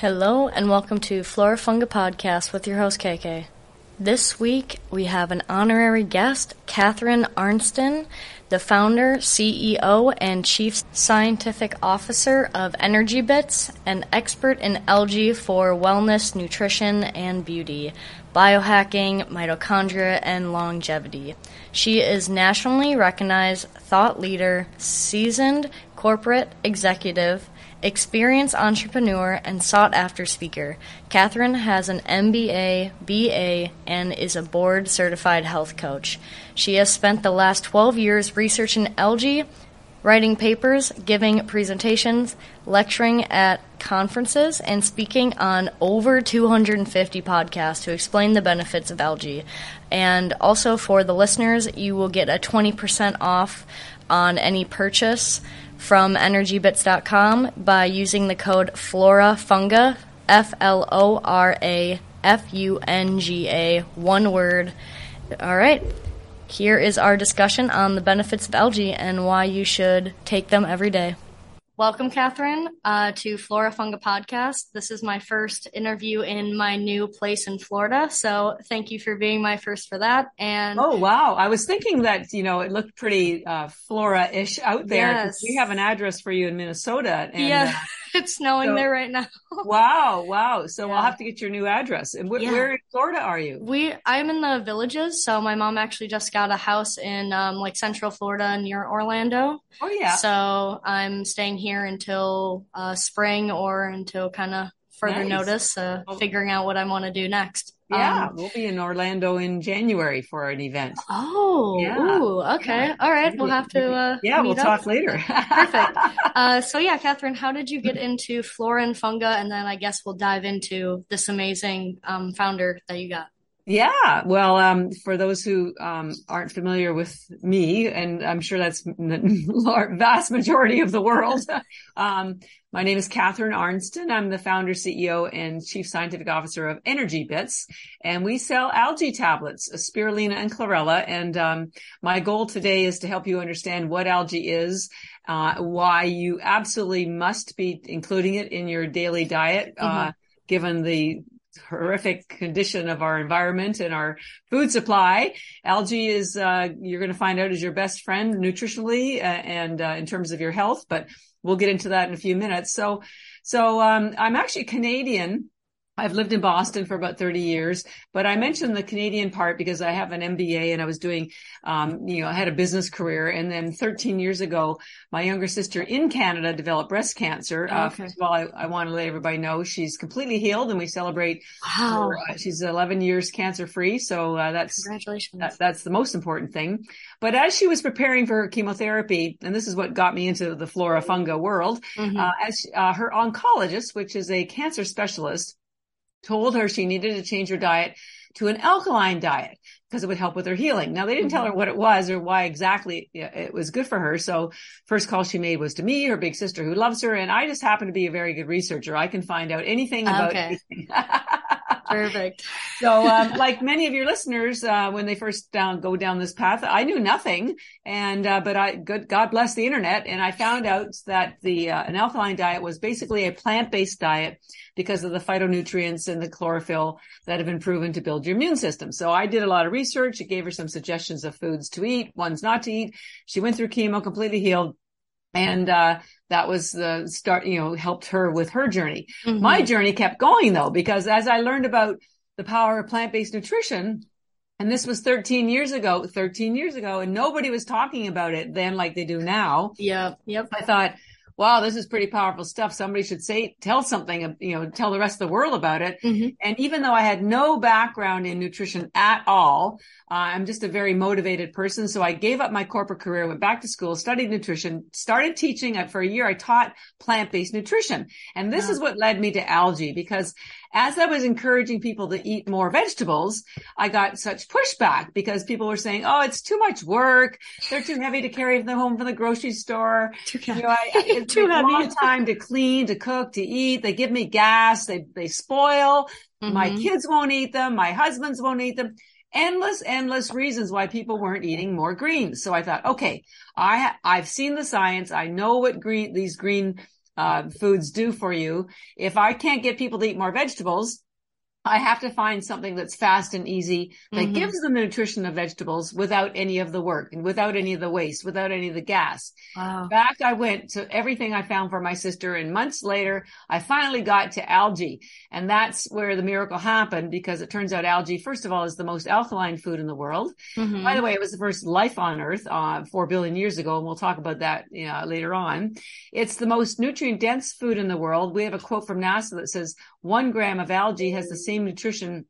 Hello and welcome to Flora Funga Podcast with your host KK. This week we have an honorary guest, Catherine Arnston, the founder, CEO, and chief scientific officer of Energy Bits, an expert in algae for wellness, nutrition, and beauty, biohacking, mitochondria, and longevity. She is nationally recognized thought leader, seasoned corporate executive, experienced entrepreneur, and sought after speaker. Catherine has an MBA, BA, and is a board certified health coach. She has spent the last 12 years researching algae, writing papers, giving presentations, lecturing at conferences, and speaking on over 250 podcasts to explain the benefits of algae. And also for the listeners, you will get a 20% off on any purchase from energybits.com by using the code FLORAFUNGA, F L O R A F U N G A, one word. All right. Here is our discussion on the benefits of algae and why you should take them every day. Welcome, Catherine, uh, to Flora Funga Podcast. This is my first interview in my new place in Florida, so thank you for being my first for that. And oh wow, I was thinking that you know it looked pretty uh, Flora-ish out there. Yes. We have an address for you in Minnesota. And, yeah, uh, it's snowing so- there right now. wow, wow. So Yeah. I'll have to get your new address. And wh- Yeah. where in Florida are you? We, I'm in the villages, so my mom actually just got a house in um, like Central Florida near Orlando. Oh yeah. So I'm staying here until uh, spring or until kind of further Nice. notice, uh, figuring out what I want to do next. Yeah, Um, we'll be in Orlando in January for an event. oh, Yeah. ooh, okay. All right. We'll have to. Uh, yeah, we'll up. talk later. Perfect. Uh, so yeah, Catherine, how did you get into flora and funga? And then I guess we'll dive into this amazing um, founder that you got. Yeah, well, um, for those who um, aren't familiar with me, and I'm sure that's the vast majority of the world, um, my name is Catherine Arnston. I'm the founder, CEO, and chief scientific officer of Energy Bits, and we sell algae tablets, spirulina and chlorella. And um, my goal today is to help you understand what algae is, uh, why you absolutely must be including it in your daily diet, uh, given the horrific condition of our environment and our food supply. Algae is, uh, you're going to find out is your best friend nutritionally uh, and uh, in terms of your health, but we'll get into that in a few minutes. So, so, um, I'm actually Canadian. I've lived in Boston for about 30 years, but I mentioned the Canadian part because I have an MBA and I was doing, um, you know, I had a business career. And then 13 years ago, my younger sister in Canada developed breast cancer. Uh, Okay. first of all, I, I want to let everybody know she's completely healed and we celebrate Wow. her, uh, she's 11 years cancer free. So, uh, that's, Congratulations. that, that's the most important thing. But as she was preparing for her chemotherapy, and this is what got me into the flora funga world, Mhm. uh, as uh, her oncologist, which is a cancer specialist, told her she needed to change her diet to an alkaline diet because it would help with her healing. Now they didn't tell her mm-hmm. what it was or why exactly it was good for her. So first call she made was to me, her big sister who loves her. And I just happen to be a very good researcher. I can find out anything about Okay. anything. Perfect. So, um, like many of your listeners, uh, when they first down, go down this path, I knew nothing. And, uh, but I, good, God bless the internet. And I found out that the, uh, an alkaline diet was basically a plant-based diet because of the phytonutrients and the chlorophyll that have been proven to build your immune system. So I did a lot of research. It gave her some suggestions of foods to eat, ones not to eat. She went through chemo, completely healed. And, uh, that was the start, you know, helped her with her journey. Mhm. My journey kept going though, because as I learned about the power of plant-based nutrition, and this was 13 years ago, 13 years ago, and nobody was talking about it then like they do now. Yep. Yep. I thought, wow, this is pretty powerful stuff. Somebody should say, tell something, you know, tell the rest of the world about it. Mhm. And even though I had no background in nutrition at all, uh, I'm just a very motivated person. So I gave up my corporate career, went back to school, studied nutrition, started teaching. For a year, I taught plant-based nutrition. And this Wow. is what led me to algae because as I was encouraging people to eat more vegetables, I got such pushback because people were saying, Oh, it's too much work. They're too heavy to carry them home from the grocery store. Too You know, I, I, it Too heavy. long time to clean, to cook, to eat. They give me gas. They, they spoil. My Mhm. kids won't eat them. My husbands won't eat them. Endless, endless reasons why people weren't eating more greens. So I thought, okay, I, I've seen the science. I know what green, these green uh, foods do for you. If I can't get people to eat more vegetables, I have to find something that's fast and easy that mm-hmm. gives them the nutrition of vegetables without any of the work and without any of the waste, without any of the gas. Wow. Back I went to everything I found for my sister and months later, I finally got to algae and that's where the miracle happened because it turns out algae, first of all, is the most alkaline food in the world. Mm-hmm. By the way, it was the first life on earth, uh, four billion years ago. And we'll talk about that you know, later on. It's the most nutrient dense food in the world. We have a quote from NASA that says one gram of algae has the same nutrition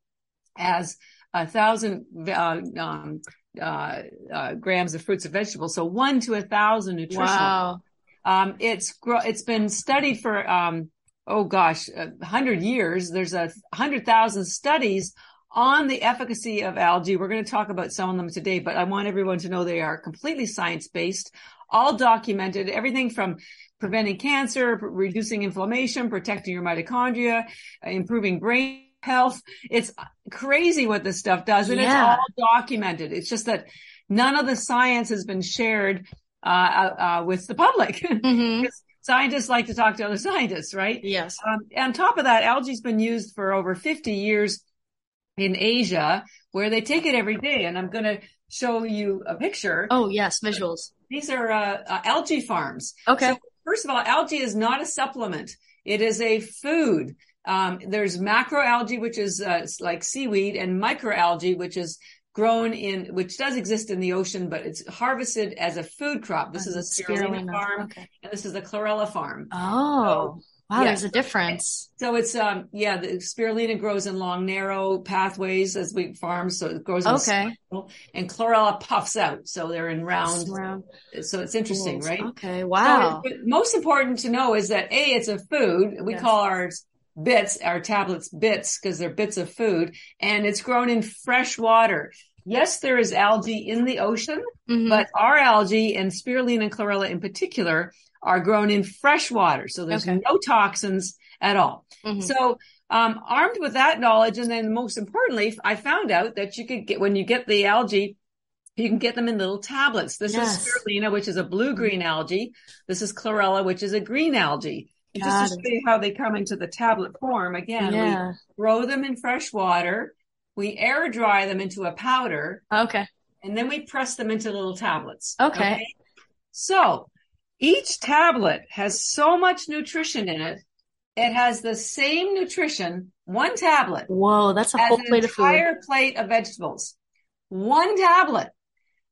as a thousand uh, um, uh, uh, grams of fruits and vegetables. So one to a thousand nutritional. Wow. Um, it's it's been studied for um, oh gosh, a hundred years. There's a hundred thousand studies on the efficacy of algae. We're going to talk about some of them today, but I want everyone to know they are completely science based, all documented. Everything from preventing cancer, reducing inflammation, protecting your mitochondria, improving brain health. It's crazy what this stuff does and yeah. it's all documented. It's just that none of the science has been shared uh, uh, uh with the public. Mm-hmm. scientists like to talk to other scientists, right? Yes. Um, on top of that, algae's been used for over 50 years in Asia where they take it every day. And I'm going to show you a picture. Oh, yes. Visuals. These are uh, uh, algae farms. Okay. So first of all, algae is not a supplement. It is a food. Um, there's macroalgae, which is uh, like seaweed, and microalgae, which is grown in, which does exist in the ocean, but it's harvested as a food crop. This is a spirulina, farm, okay. and this is a chlorella farm. Oh. So, Wow, yeah. there's a difference. So it's um yeah, the spirulina grows in long, narrow pathways as we farm, so it grows in okay. Circle, and chlorella puffs out, so they're in round. round. So it's interesting, right? Okay, wow. So most important to know is that a it's a food. We yes. call ours bits, our tablets bits because they're bits of food, and it's grown in fresh water. Yes, there is algae in the ocean, mm-hmm. but our algae and spirulina and chlorella in particular are grown in fresh water. So there's okay. no toxins at all. Mm-hmm. So, um, armed with that knowledge, and then most importantly, I found out that you could get, when you get the algae, you can get them in little tablets. This yes. is spirulina, which is a blue green algae. This is chlorella, which is a green algae. just to show you how they come into the tablet form, again, yeah. we grow them in fresh water. We air dry them into a powder. Okay. And then we press them into little tablets. Okay. okay? So each tablet has so much nutrition in it. It has the same nutrition, one tablet. Whoa, that's a whole plate of food. entire plate of vegetables. One tablet.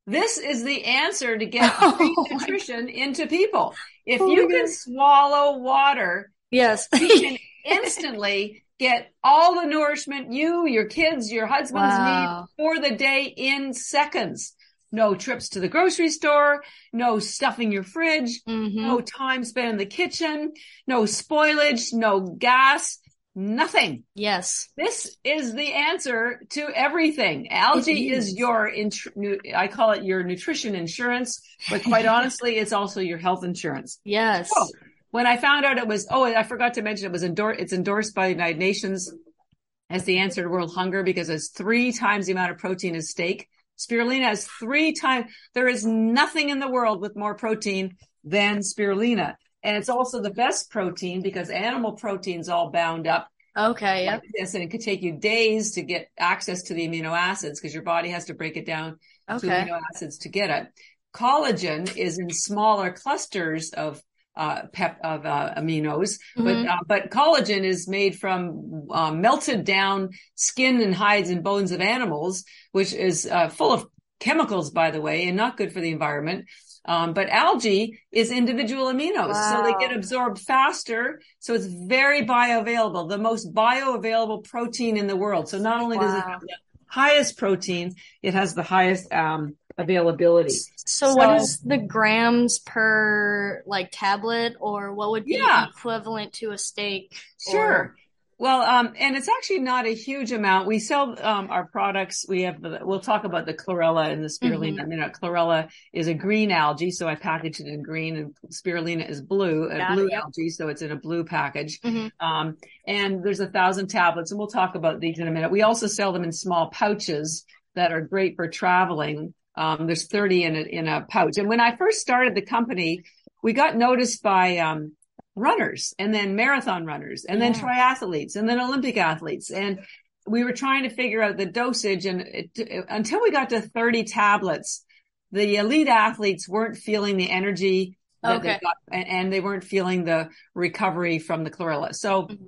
This is the answer to get oh nutrition into people. If oh you can swallow water, yes, you can instantly get all the nourishment you, your kids, your husbands wow. need for the day in seconds no trips to the grocery store, no stuffing your fridge, mm-hmm. no time spent in the kitchen, no spoilage, no gas, nothing. Yes. This is the answer to everything. Algae is. is. your, I call it your nutrition insurance, but quite honestly, it's also your health insurance. Yes. So when I found out it was, oh, I forgot to mention it was endorsed, it's endorsed by the United Nations as the answer to world hunger because it's three times the amount of protein as steak. Spirulina has three times, there is nothing in the world with more protein than spirulina. And it's also the best protein because animal protein's all bound up. Okay. Yep. Like this, and it could take you days to get access to the amino acids because your body has to break it down okay. to amino acids to get it. Collagen is in smaller clusters of uh, pep of uh, aminos, mm-hmm. but uh, but collagen is made from uh, melted down skin and hides and bones of animals, which is uh, full of chemicals, by the way, and not good for the environment. Um, but algae is individual aminos, wow. so they get absorbed faster. So it's very bioavailable, the most bioavailable protein in the world. So not only wow. does it have the highest protein, it has the highest um, availability. So, so, what is the grams per like tablet or what would be yeah. equivalent to a steak? Sure. Or... Well, um, and it's actually not a huge amount. We sell um, our products. We have the, we'll talk about the chlorella and the spirulina. Mm-hmm. I mean, chlorella is a green algae, so I package it in green, and spirulina is blue, a blue algae, so it's in a blue package. Mm-hmm. Um, and there's a thousand tablets, and we'll talk about these in a minute. We also sell them in small pouches that are great for traveling. Um, there's 30 in a, in a pouch. And when I first started the company, we got noticed by, um, runners and then marathon runners and Yeah. then triathletes and then Olympic athletes. And we were trying to figure out the dosage and it, until we got to 30 tablets, the elite athletes weren't feeling the energy that Okay. they got and, and they weren't feeling the recovery from the chlorella. So Mhm.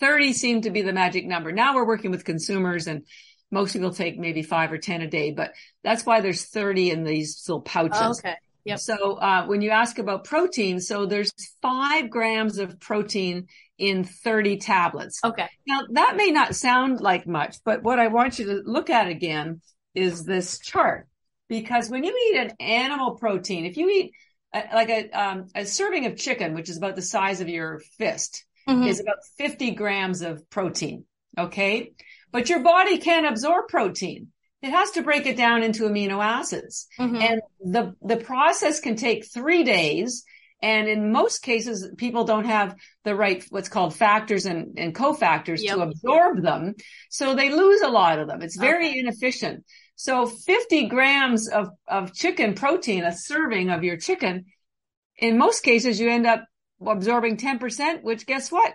30 seemed to be the magic number. Now we're working with consumers and most people take maybe five or 10 a day, but that's why there's 30 in these little pouches. Oh, okay. Yep. So uh, when you ask about protein, so there's five grams of protein in 30 tablets. Okay. Now that may not sound like much, but what I want you to look at again is this chart. Because when you eat an animal protein, if you eat a, like a, um, a serving of chicken, which is about the size of your fist, Mhm. is about 50 grams of protein. Okay. But your body can't absorb protein. It has to break it down into amino acids. Mhm. And the, the process can take three days. And in most cases, people don't have the right, what's called factors and, and cofactors Yep. to absorb them. So they lose a lot of them. It's very Okay. inefficient. So 50 grams of, of chicken protein, a serving of your chicken, in most cases, you end up absorbing 10%, which guess what?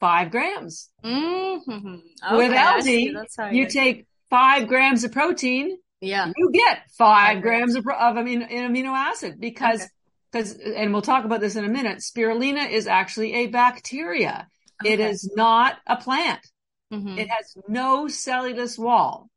Five grams. Mhm. With Okay, I see. algae, That's how You take five grams of protein, yeah. you get five Five grams of, of amino, an amino acid because, Okay. because, and we'll talk about this in a minute. Spirulina is actually a bacteria. It Okay. is not a plant. Mhm. It has no cellulose wall.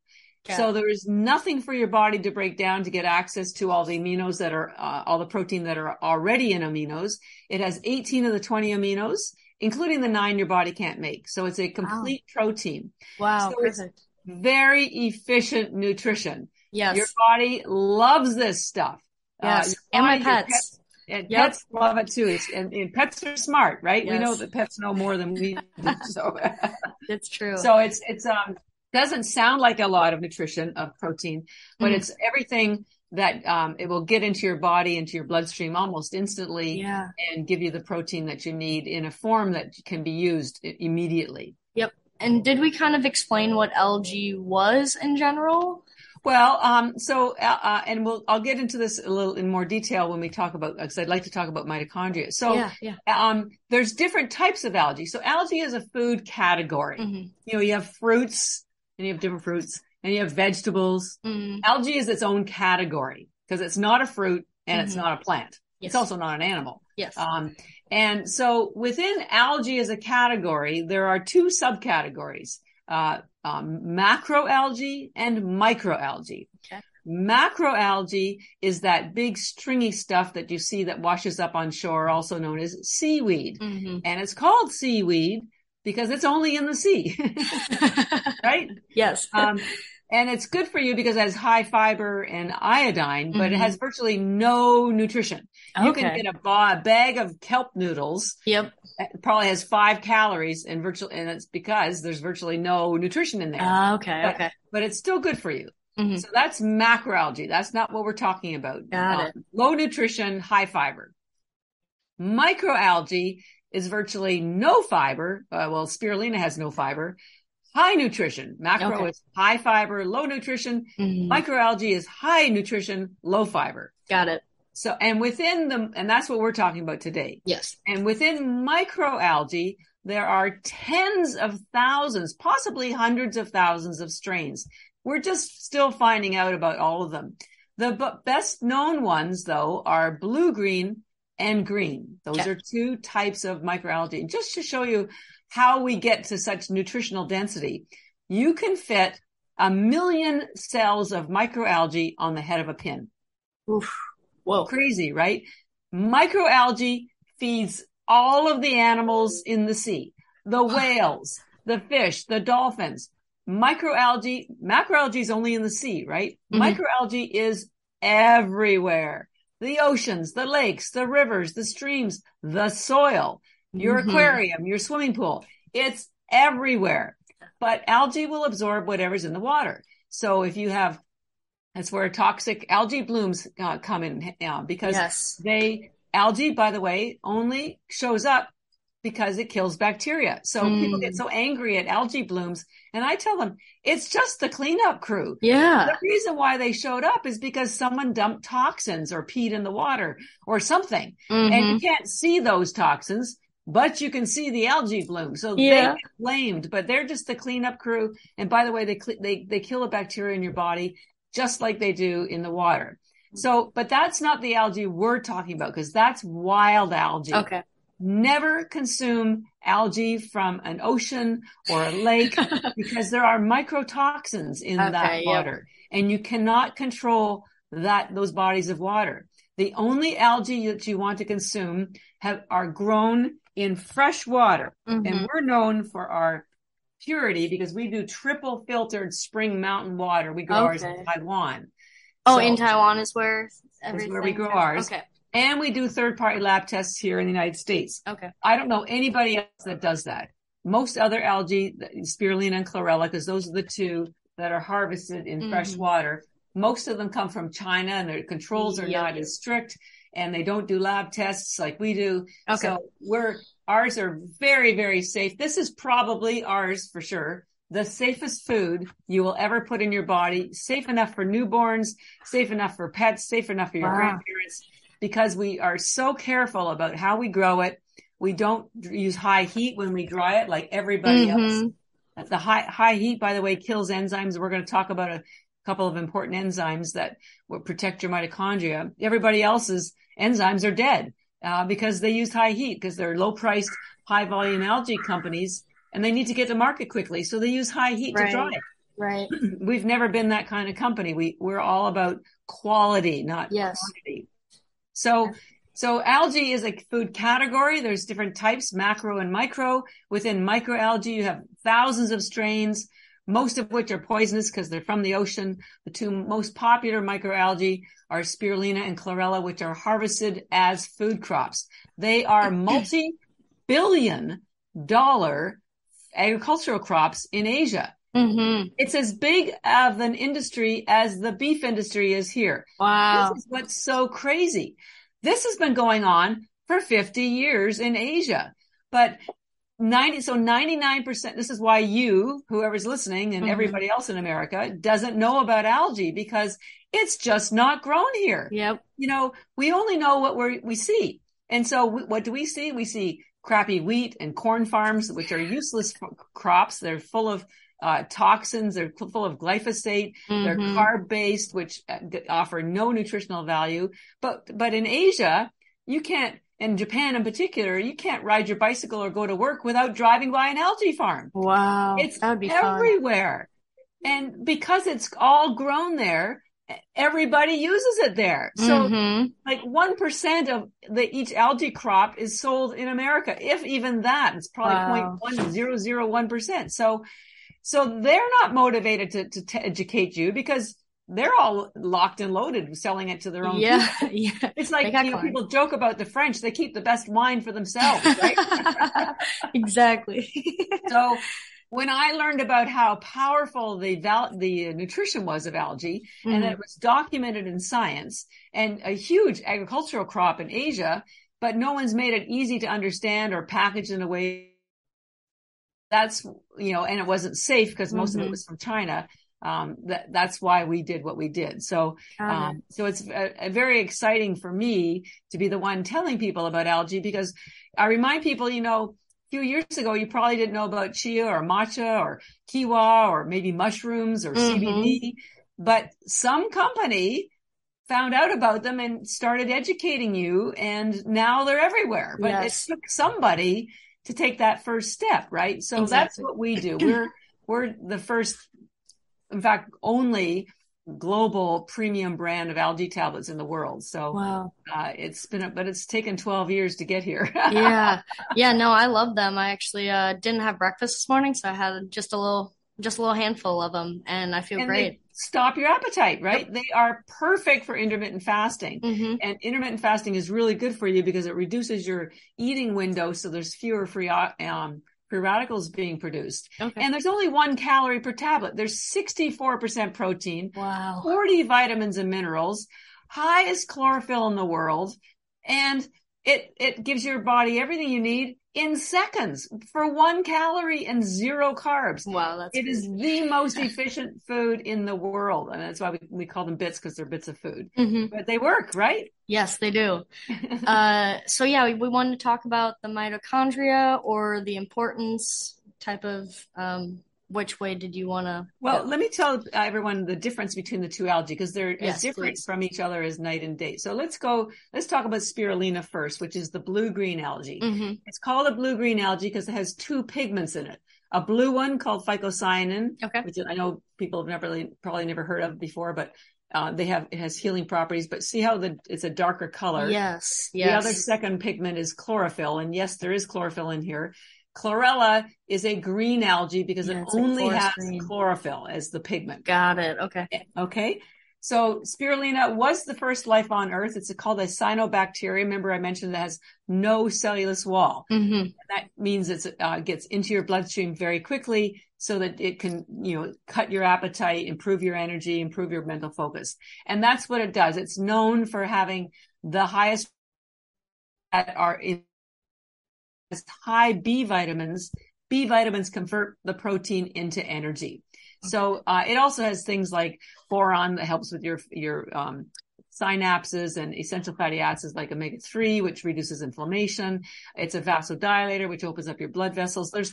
Okay. So there is nothing for your body to break down to get access to all the aminos that are, uh, all the protein that are already in aminos. It has 18 of the 20 aminos, including the nine your body can't make. So it's a complete protein. wow. so Perfect. Very efficient nutrition. Yes. Your body loves this stuff. yes. your and my pets. and Yep. pets love it too. It's, and, and pets are smart, right? Yes. We know that pets know more than we do. So, It's true. so it's, it's, um, doesn't sound like a lot of nutrition of protein, but Mhm. it's everything that, um, it will get into your body, into your bloodstream almost instantly yeah. and give you the protein that you need in a form that can be used immediately. Yep. And did we kind of explain what algae was in general? Well, um, so, uh, uh, and we'll, I'll get into this a little in more detail when we talk about, because I'd like to talk about mitochondria. So, yeah. Yeah. um, there's different types of algae. So algae is a food category. hmm You know, you have fruits and you have different fruits and you have vegetables. hmm Algae is its own category because it's not a fruit and it's Mhm. not a plant. Yes. It's also not an animal. yes. Um, and so within algae as a category, there are two subcategories, uh, um, macroalgae and microalgae. Okay. Macroalgae is that big stringy stuff that you see that washes up on shore, also known as seaweed. hmm And it's called seaweed because it's only in the sea, right? yes. Um, and it's good for you because it has high fiber and iodine, but it Mhm. has virtually no nutrition. Okay. You can get a, a bag of kelp noodles. Yep. It probably has five calories and virtually, and it's because there's virtually no nutrition in there, Ah, okay. But- Okay. but it's still good for you. Mhm. So that's macroalgae. That's not what we're talking about. Got it. Low nutrition, high fiber. Microalgae is virtually no fiber. Uh, well, spirulina has no fiber. High nutrition. Macro Okay. is high fiber, low nutrition. Mhm. Microalgae is high nutrition, low fiber. Got it. So, and within the, and that's what we're talking about today. Yes. And within microalgae, there are tens of thousands, possibly hundreds of thousands of strains. We're just still finding out about all of them. The b- best known ones, though, are blue green and green. Those Okay. are two types of microalgae. Just to show you how we get to such nutritional density, you can fit a million cells of microalgae on the head of a pin. Oof. Whoa. Crazy, right? Microalgae feeds all of the animals in the sea, the whales, the fish, the dolphins. Microalgae, macroalgae is only in the sea, right? Mhm. Microalgae is everywhere. The oceans, the lakes, the rivers, the streams, the soil, your Mhm. aquarium, your swimming pool. It's everywhere. But algae will absorb whatever's in the water. So if you have, that's where toxic algae blooms uh, come in uh, because Yes. they, algae, by the way, only shows up because it kills bacteria. So mm. people get so angry at algae blooms. And I tell them it's just the cleanup crew. Yeah. The reason why they showed up is because someone dumped toxins or peed in the water or something. Mm-hmm. And you can't see those toxins, but you can see the algae bloom. So yeah. they get blamed, but they're just the cleanup crew. And by the way, they, they, they kill a bacteria in your body just like they do in the water. So, but that's not the algae we're talking about because that's wild algae. Okay. Never consume algae from an ocean or a lake because there are mycotoxins in okay, that water yep. and you cannot control that, those bodies of water. The only algae that you want to consume have, are grown in fresh water. Mm-hmm. And we're known for our purity because we do triple filtered spring mountain water. We grow okay. ours in Taiwan. Oh, so, in Taiwan is where everything. Is where we grow ours. Okay. And we do third party lab tests here in the United States. Okay. I don't know anybody else that does that. Most other algae, spirulina and chlorella, because those are the two that are harvested in mm-hmm. fresh water. Most of them come from China and their controls are yep. not as strict and they don't do lab tests like we do. Okay. So we're, ours are very, very safe. This is probably ours for sure the safest food you will ever put in your body, safe enough for newborns, safe enough for pets, safe enough for your wow. grandparents, because we are so careful about how we grow it. We don't use high heat when we dry it like everybody mm-hmm. else. The high, high heat, by the way, kills enzymes. We're going to talk about a couple of important enzymes that will protect your mitochondria. Everybody else's enzymes are dead, uh, because they use high heat because they're low priced, high volume algae companies and they need to get to market quickly. So they use high heat right. to dry it. Right. We've never been that kind of company. We, we're all about quality, not yes. quantity. So, so algae is a food category. There's different types, macro and micro. Within microalgae, you have thousands of strains, most of which are poisonous because they're from the ocean. The two most popular microalgae are spirulina and chlorella, which are harvested as food crops. They are multi-billion dollar agricultural crops in Asia. Mm-hmm. It's as big of an industry as the beef industry is here. Wow. This is what's so crazy. This has been going on for 50 years in Asia, but 90, so 99%, this is why you, whoever's listening and mm-hmm. everybody else in America doesn't know about algae because it's just not grown here. Yep. You know, we only know what we we see. And so we, what do we see? We see crappy wheat and corn farms, which are useless crops. They're full of uh, toxins. They're full of glyphosate. Mm-hmm. They're carb based, which uh, offer no nutritional value. But, but in Asia, you can't, in Japan in particular, you can't ride your bicycle or go to work without driving by an algae farm. Wow. It's everywhere. Fun. And because it's all grown there, everybody uses it there. So mm-hmm. like 1% of the each algae crop is sold in America. If even that, it's probably wow. 0.1001%. So, so they're not motivated to, to, to educate you because they're all locked and loaded selling it to their own yeah, people. Yeah. It's like you know, people joke about the French, they keep the best wine for themselves, right? exactly. so when I learned about how powerful the val- the nutrition was of algae mm-hmm. and that it was documented in science and a huge agricultural crop in Asia, but no one's made it easy to understand or packaged in a way that's, you know, and it wasn't safe because most mm-hmm. of it mm-hmm. was from China. Um, that, that's why we did what we did. So, um, so it's a, a very exciting for me to be the one telling people about algae because I remind people, you know, a few years ago, you probably didn't know about chia or matcha or kiwa or maybe mushrooms or mm-hmm. CBD, but some company found out about them and started educating you and now they're everywhere. But yes. it took somebody to take that first step, right? So exactly. that's what we do. We're, we're the first, in fact, only global premium brand of algae tablets in the world. So wow. uh, it's been, a, but it's taken 12 years to get here. yeah. Yeah. No, I love them. I actually, uh, didn't have breakfast this morning. So I had just a little, just a little handful of them and I feel and great. Stop your appetite, right? Yep. They are perfect for intermittent fasting. Mm-hmm. And intermittent fasting is really good for you because it reduces your eating window. So there's fewer free, um, free radicals being produced. Okay. And there's only one calorie per tablet. There's 64% protein, wow. 40 vitamins and minerals, highest chlorophyll in the world. And it, it gives your body everything you need in seconds for one calorie and zero carbs. Wow, that's it is the most efficient food in the world, and that's why we, we call them bits because they're bits of food. Mhm. But they work, right? Yes, they do. Uh, so yeah, we, we wanted to talk about the mitochondria or the importance type of um, which way did you want to? Well, let me tell everyone the difference between the two algae because they're Yes, as different please. from each other as night and day. So let's go, let's talk about spirulina first, which is the blue-green algae. hmm It's called a blue-green algae because it has two pigments in it. A blue one called phycocyanin, Okay. which I know people have never really, probably never heard of before, but uh, they have, it has healing properties, but see how the, it's a darker color. Yes. Yes. The other second pigment is chlorophyll. And yes, there is chlorophyll in here. Chlorella is a green algae because Yeah, it only forest has green. chlorophyll as the pigment. Got it. Okay. Okay. So spirulina was the first life on earth. It's called a cyanobacteria. Remember I mentioned it has no cellulose wall. hmm That means it uh, gets into your bloodstream very quickly so that it can, you know, cut your appetite, improve your energy, improve your mental focus. And that's what it does. It's known for having the highest that are in as high B vitamins. B vitamins convert the protein into energy. So uh, it also has things like boron that helps with your your um, synapses and essential fatty acids like omega three, which reduces inflammation. It's a vasodilator, which opens up your blood vessels. There's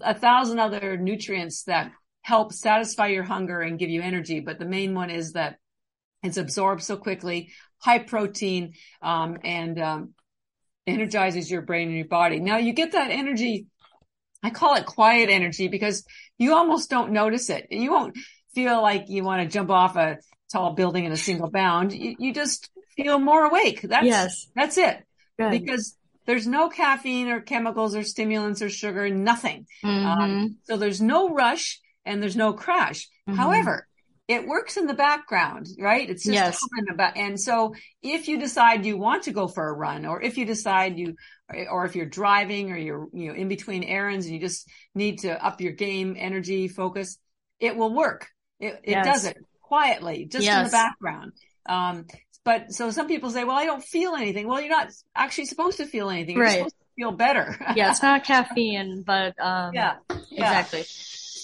a thousand other nutrients that help satisfy your hunger and give you energy, but the main one is that it's absorbed so quickly, high protein, um, and um, energizes your brain and your body. Now you get that energy. I call it quiet energy because you almost don't notice it. You won't feel like you want to jump off a tall building in a single bound. You, you just feel more awake. That's, Yes. that's it Good. because there's no caffeine or chemicals or stimulants or sugar, nothing. Mhm. Um, so there's no rush and there's no crash. Mhm. However, it works in the background, right? It's just Yes. about. And so if you decide you want to go for a run or if you decide you, or if you're driving or you're, you know, in between errands and you just need to up your game, energy, focus, it will work. It, it Yes. does it quietly, just in the background. Um, but so some people say, well, I don't feel anything. Well, you're not actually supposed to feel anything. You're Right. supposed to feel better. yeah, it's not caffeine, but um, yeah. Yeah. exactly.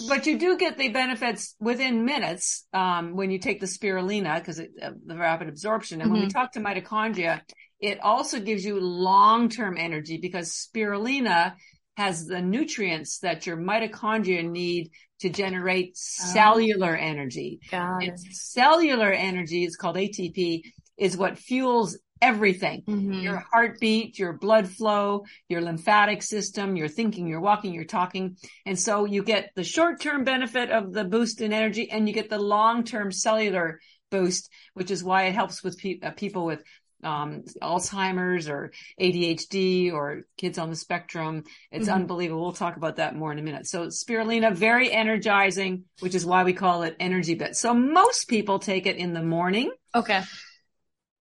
But you do get the benefits within minutes um, when you take the spirulina because of the rapid absorption. And when we Mhm. talk to mitochondria, it also gives you long-term energy because spirulina has the nutrients that your mitochondria need to generate cellular energy. Got And cellular energy is called ATP is what fuels everything Mhm. your heartbeat, your blood flow, your lymphatic system, your thinking, your walking, your talking. And so you get the short term benefit of the boost in energy and you get the long term cellular boost, which is why it helps with pe- uh, people with um, Alzheimer's or ADHD or kids on the spectrum. It's Mhm. unbelievable. We'll talk about that more in a minute. So spirulina, very energizing, which is why we call it energy bit. So most people take it in the morning Okay.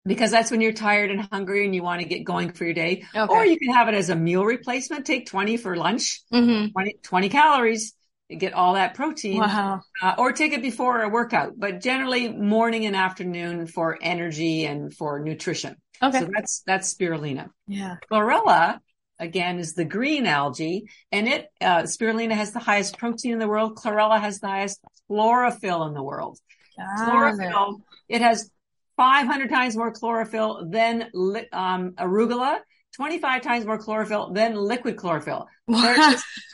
Because that's when you're tired and hungry and you want to get going for your day. Okay. Or you can have it as a meal replacement. Take 20 for lunch, hmm 20, 20 calories, get all that protein. Wow. Uh, or take it before a workout, but generally morning and afternoon for energy and for nutrition. Okay. So that's, that's spirulina. yeah. Chlorella, again, is the green algae and it, uh, spirulina has the highest protein in the world. Chlorella has the highest chlorophyll in the world. Got it. chlorophyll. It has 500 times more chlorophyll than li- um, arugula, 25 times more chlorophyll than liquid chlorophyll.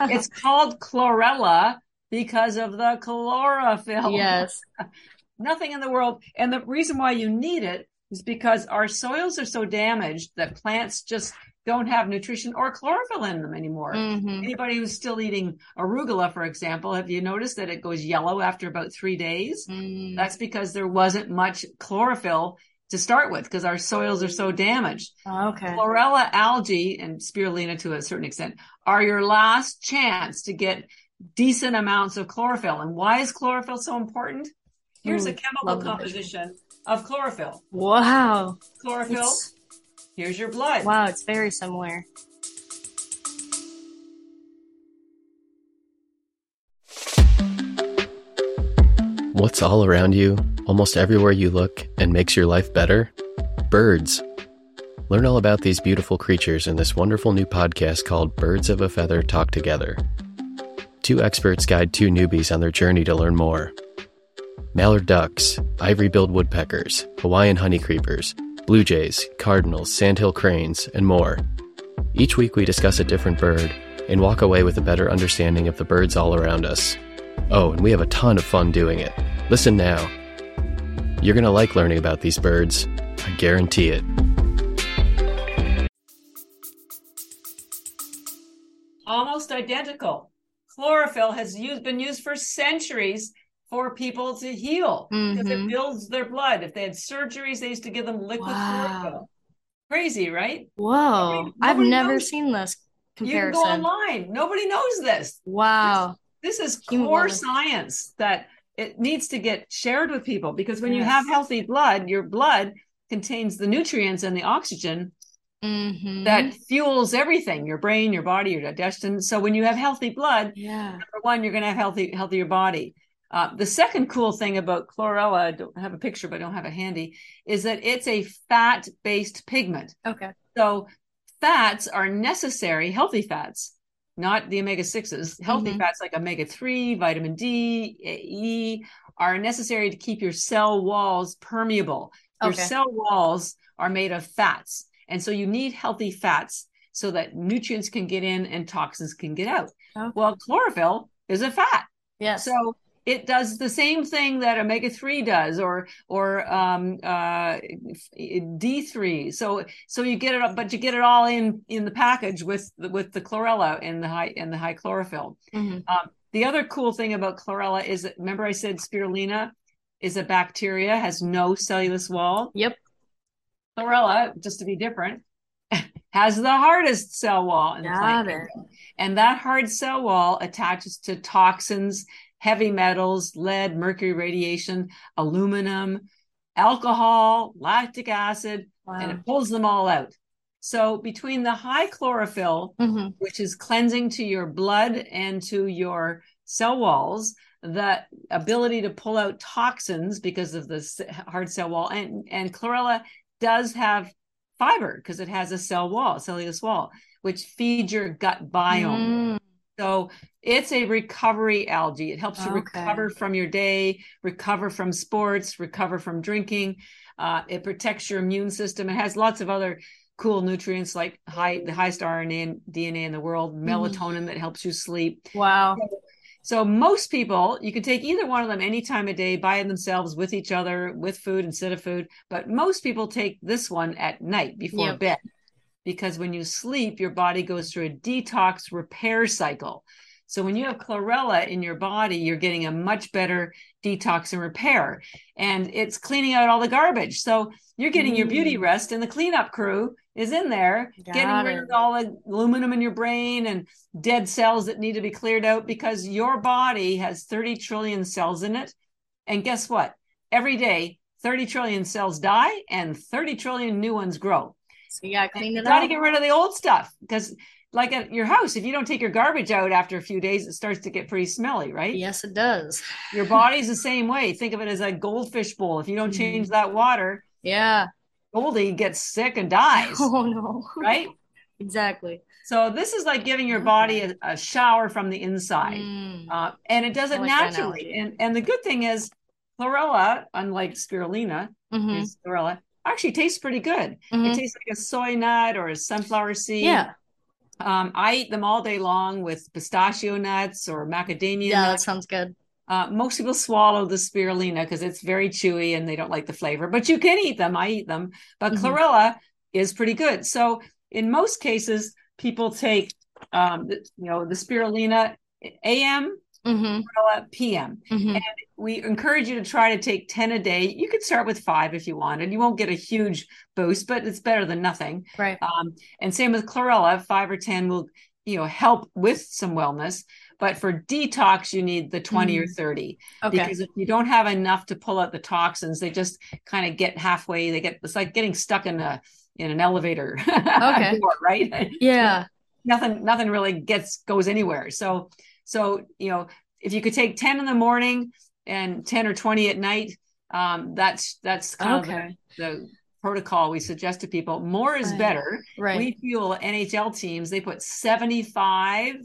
It's called chlorella because of the chlorophyll. yes. Nothing in the world. And the reason why you need it is because our soils are so damaged that plants just don't have nutrition or chlorophyll in them anymore. hmm Anybody who's still eating arugula, for example, have you noticed that it goes yellow after about three days? Mm. That's because there wasn't much chlorophyll to start with because our soils are so damaged. Okay. Chlorella algae and spirulina to a certain extent are your last chance to get decent amounts of chlorophyll. And why is chlorophyll so important? Here's a Mm, chemical composition of chlorophyll. Wow. Chlorophyll, It's- here's your blood. wow, it's very similar. What's all around you, almost everywhere you look, and makes your life better? Birds. Learn all about these beautiful creatures in this wonderful new podcast called Birds of a Feather Talk Together. Two experts guide two newbies on their journey to learn more. Mallard ducks, ivory billed woodpeckers, Hawaiian honeycreepers, blue jays, cardinals, sandhill cranes, and more. Each week we discuss a different bird and walk away with a better understanding of the birds all around us. Oh, and we have a ton of fun doing it. Listen now. You're going to like learning about these birds. I guarantee it. Almost identical. Chlorophyll has used, been used for centuries for people to heal because Mhm. it builds their blood. If they had surgeries, they used to give them liquid Wow. chlorophyll. Crazy, right? Whoa. Nobody- I've never knows- seen this comparison. You can go online. Nobody knows this. Wow. This is Human core wellness. science that it needs to get shared with people because when you have healthy blood, your blood contains the nutrients and the oxygen Mm-hmm. that fuels everything your brain your body your digestion so when you have healthy blood yeah. number one you're going to have healthy healthier body uh, the second cool thing about chlorella i don't have a picture but i don't have it handy is that it's a fat based pigment Okay. so fats are necessary healthy fats not the omega-6s healthy Mhm. fats like omega-3 vitamin d e are necessary to keep your cell walls permeable your Okay. cell walls are made of fats and so you need healthy fats so that nutrients can get in and toxins can get out Okay. well chlorophyll is a fat Yes. so it does the same thing that omega three does, or or um, uh, D three. So so you get it, but you get it all in in the package with the, with the chlorella and the high and the high chlorophyll. Mhm. Um, the other cool thing about chlorella is that remember I said spirulina is a bacteria has no cellulose wall. Yep. Chlorella, just to be different, has the hardest cell wall in the Got plant it. and that hard cell wall attaches to toxins, heavy metals, lead, mercury radiation, aluminum, alcohol, lactic acid, and it pulls them all out. So between the high chlorophyll, hmm which is cleansing to your blood and to your cell walls, the ability to pull out toxins because of the hard cell wall, and and chlorella does have fiber because it has a cell wall, cellulose wall, which feeds your gut biome. Mm. So it's a recovery algae. It helps you Okay. recover from your day, recover from sports, recover from drinking. Uh, it protects your immune system. It has lots of other cool nutrients like high the highest RNA and DNA in the world, Mm-hmm. melatonin that helps you sleep. Wow. So most people, you can take either one of them any time of day by themselves with each other, with food instead of food. But most people take this one at night before Yep. bed because when you sleep, your body goes through a detox repair cycle. So when you have chlorella in your body, you're getting a much better detox and repair. And it's cleaning out all the garbage. So you're getting your beauty Mm. rest, and the cleanup crew is in there getting Got rid of all the aluminum in your brain and dead cells that need to be cleared out because your body has 30 trillion cells in it. And guess what? Every day, 30 trillion cells die and 30 trillion new ones grow. So gotta clean You it got to get rid of the old stuff because, like at your house, if you don't take your garbage out after a few days, it starts to get pretty smelly, right? Yes, it does. Your body's the same way. Think of it as a goldfish bowl. If you don't change that water, Yeah. Goldie gets sick and dies, Oh no. right? Exactly. So this is like giving your body a, a shower from the inside, Mm. uh, and it does it like naturally. And and the good thing is, chlorella, unlike spirulina, Mhm. chlorella, actually tastes pretty good. Mhm. It tastes like a soy nut or a sunflower seed. Yeah. Um, I eat them all day long with pistachio nuts or macadamia Yeah, that sounds good. Uh, most people swallow the spirulina because it's very chewy and they don't like the flavor, but you can eat them. I eat them. But Mhm. chlorella is pretty good. So in most cases, people take, um, you know, the spirulina AM, Mm-hmm. PM. Mm-hmm. We encourage you to try to take 10 a day. You could start with five if you wanted. You won't get a huge boost, but it's better than nothing. Right. Um, and same with chlorella, five or 10 will, you know, help with some wellness. But for detox, you need the 20 or 30 Okay. because if you don't have enough to pull out the toxins, they just kind of get halfway. They get, it's like getting stuck in a, in an elevator Okay. door, right? yeah. nothing, nothing really gets, goes anywhere. So, so, you know, if you could take 10 in the morning and 10 or 20 at night, um, that's, that's kind of the, the protocol we suggest to people more is Right. better. Right. We fuel NHL teams, they put 75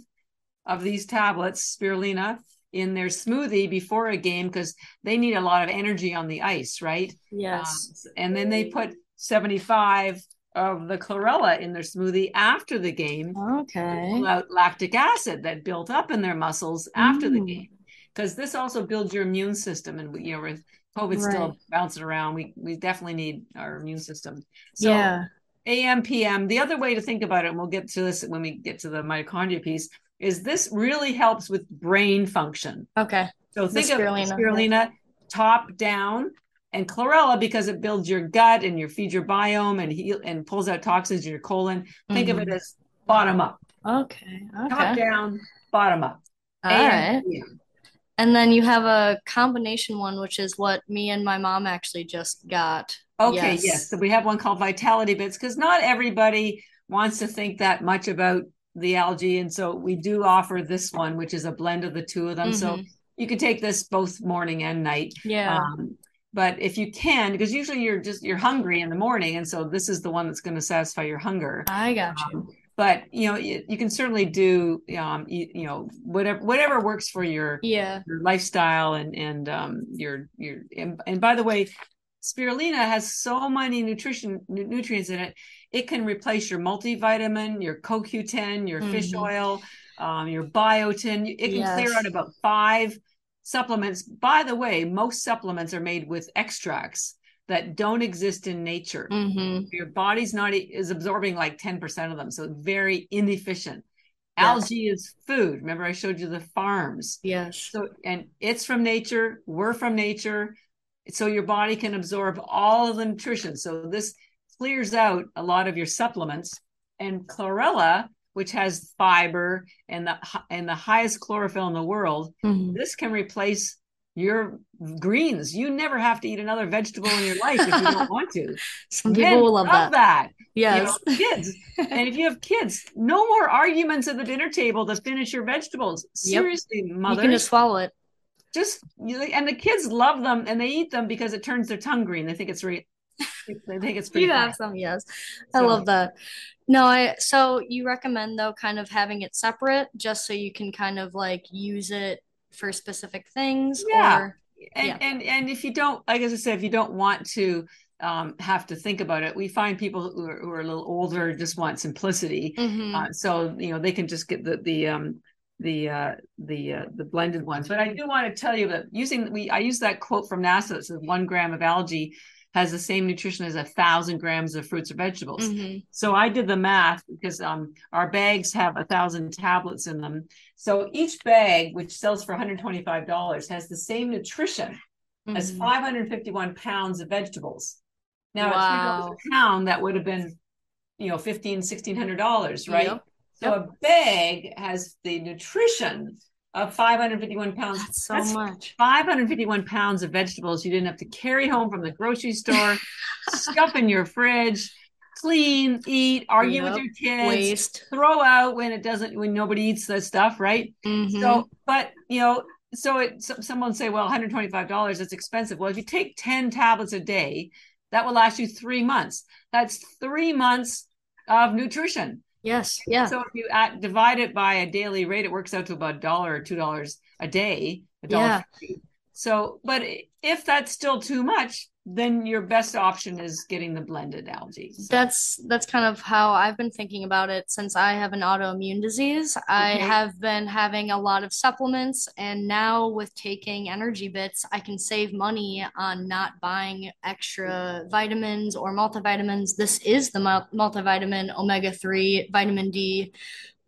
of these tablets, spirulina, in their smoothie before a game because they need a lot of energy on the ice, right? yes. Um, and then they put 75 of the chlorella in their smoothie after the game okay. pull out lactic acid that built up in their muscles after the Mm. game because this also builds your immune system and you know with covid still bouncing around we we definitely need our immune system so yeah. am pm the other way to think about it and we'll get to this when we get to the mitochondria piece is this really helps with brain function Okay. so The think of spirulina. spirulina top down and chlorella because it builds your gut and your feeds your biome and heal and pulls out toxins in your colon think of it Mhm. as bottom up Okay. top down bottom up All AM, right. PM. And then you have a combination one, which is what me and my mom actually just got. Okay, Yes. yes. So we have one called Vitality Bits because not everybody wants to think that much about the algae. And so we do offer this one, which is a blend of the two of them. So Mhm. you can take this both morning and night. Yeah. Um, but if you can, because usually you're just you're hungry in the morning, and so this is the one that's going to satisfy your hunger. I got you. Um, but you know, you, you can certainly do um, you, you know whatever whatever works for your Yeah. your lifestyle and and um your your and, and by the way spirulina has so many nutrition nu- nutrients in it it can replace your multivitamin your coq10 your fish Mhm. oil um, your biotin it can clear out about five supplements by the way most supplements are made with extracts that don't exist in nature Mm-hmm. your body's not is absorbing like 10% of them so very inefficient Yes. algae is food remember i showed you the farms Yes. so, and it's from nature, we're from nature. So your body can absorb all of the nutrition. So this clears out a lot of your supplements. And chlorella, which has fiber and the and the highest chlorophyll in the world, Mhm. this can replace your greens. You never have to eat another vegetable in your life if you don't want to. Some people will love that. that. You Yes. know, kids. and if you have kids, no more arguments at the dinner table to finish your vegetables. Yep. Seriously, you can just swallow it. just and the kids love them and they eat them because it turns their tongue green. They think it's re they think it's pretty You have some, yes. I love that. No, I so you recommend though kind of having it separate just so you can kind of like use it for specific things Yeah. or and Yeah. and and if you don't like as I said, if you don't want to um, have to think about it, we find people who are, who are a little older just want simplicity. Mhm. Uh, so you know they can just get the the um the uh the uh, the blended ones. But I do want to tell you that using we I use that quote from NASA that says one gram of algae has the same nutrition as a thousand grams of fruits or vegetables. Mhm. So I did the math because um, our bags have a thousand tablets in them. So each bag, which sells for $125, has the same nutrition as Mhm. 551 pounds of vegetables. Now, Wow. at three dollars a pound, that would have been, you know, fifteen, sixteen hundred dollars, $1,600, right? Yep. So a bag has the nutrition of 551 pounds. That's so much. 551 pounds of vegetables you didn't have to carry home from the grocery store, stuff in your fridge, clean, eat, argue with your kids, Waste. throw out when it doesn't, when nobody eats the stuff, right? Mhm. So, but you know, so it, so someone say, well, $125, that's expensive. Well, if you take 10 tablets a day, that will last you three months. That's three months of nutrition. Yes, yeah. So if you at, divide it by a daily rate, it works out to about a dollar or two dollars a day. A dollar Yeah. So, but if that's still too much, then your best option is getting the blended algae. So- That's that's kind of how I've been thinking about it since I have an autoimmune disease. I have been having a lot of supplements, and now with taking energy bits, I can save money on not buying extra vitamins or multivitamins. This is the multivitamin, omega-3, vitamin D,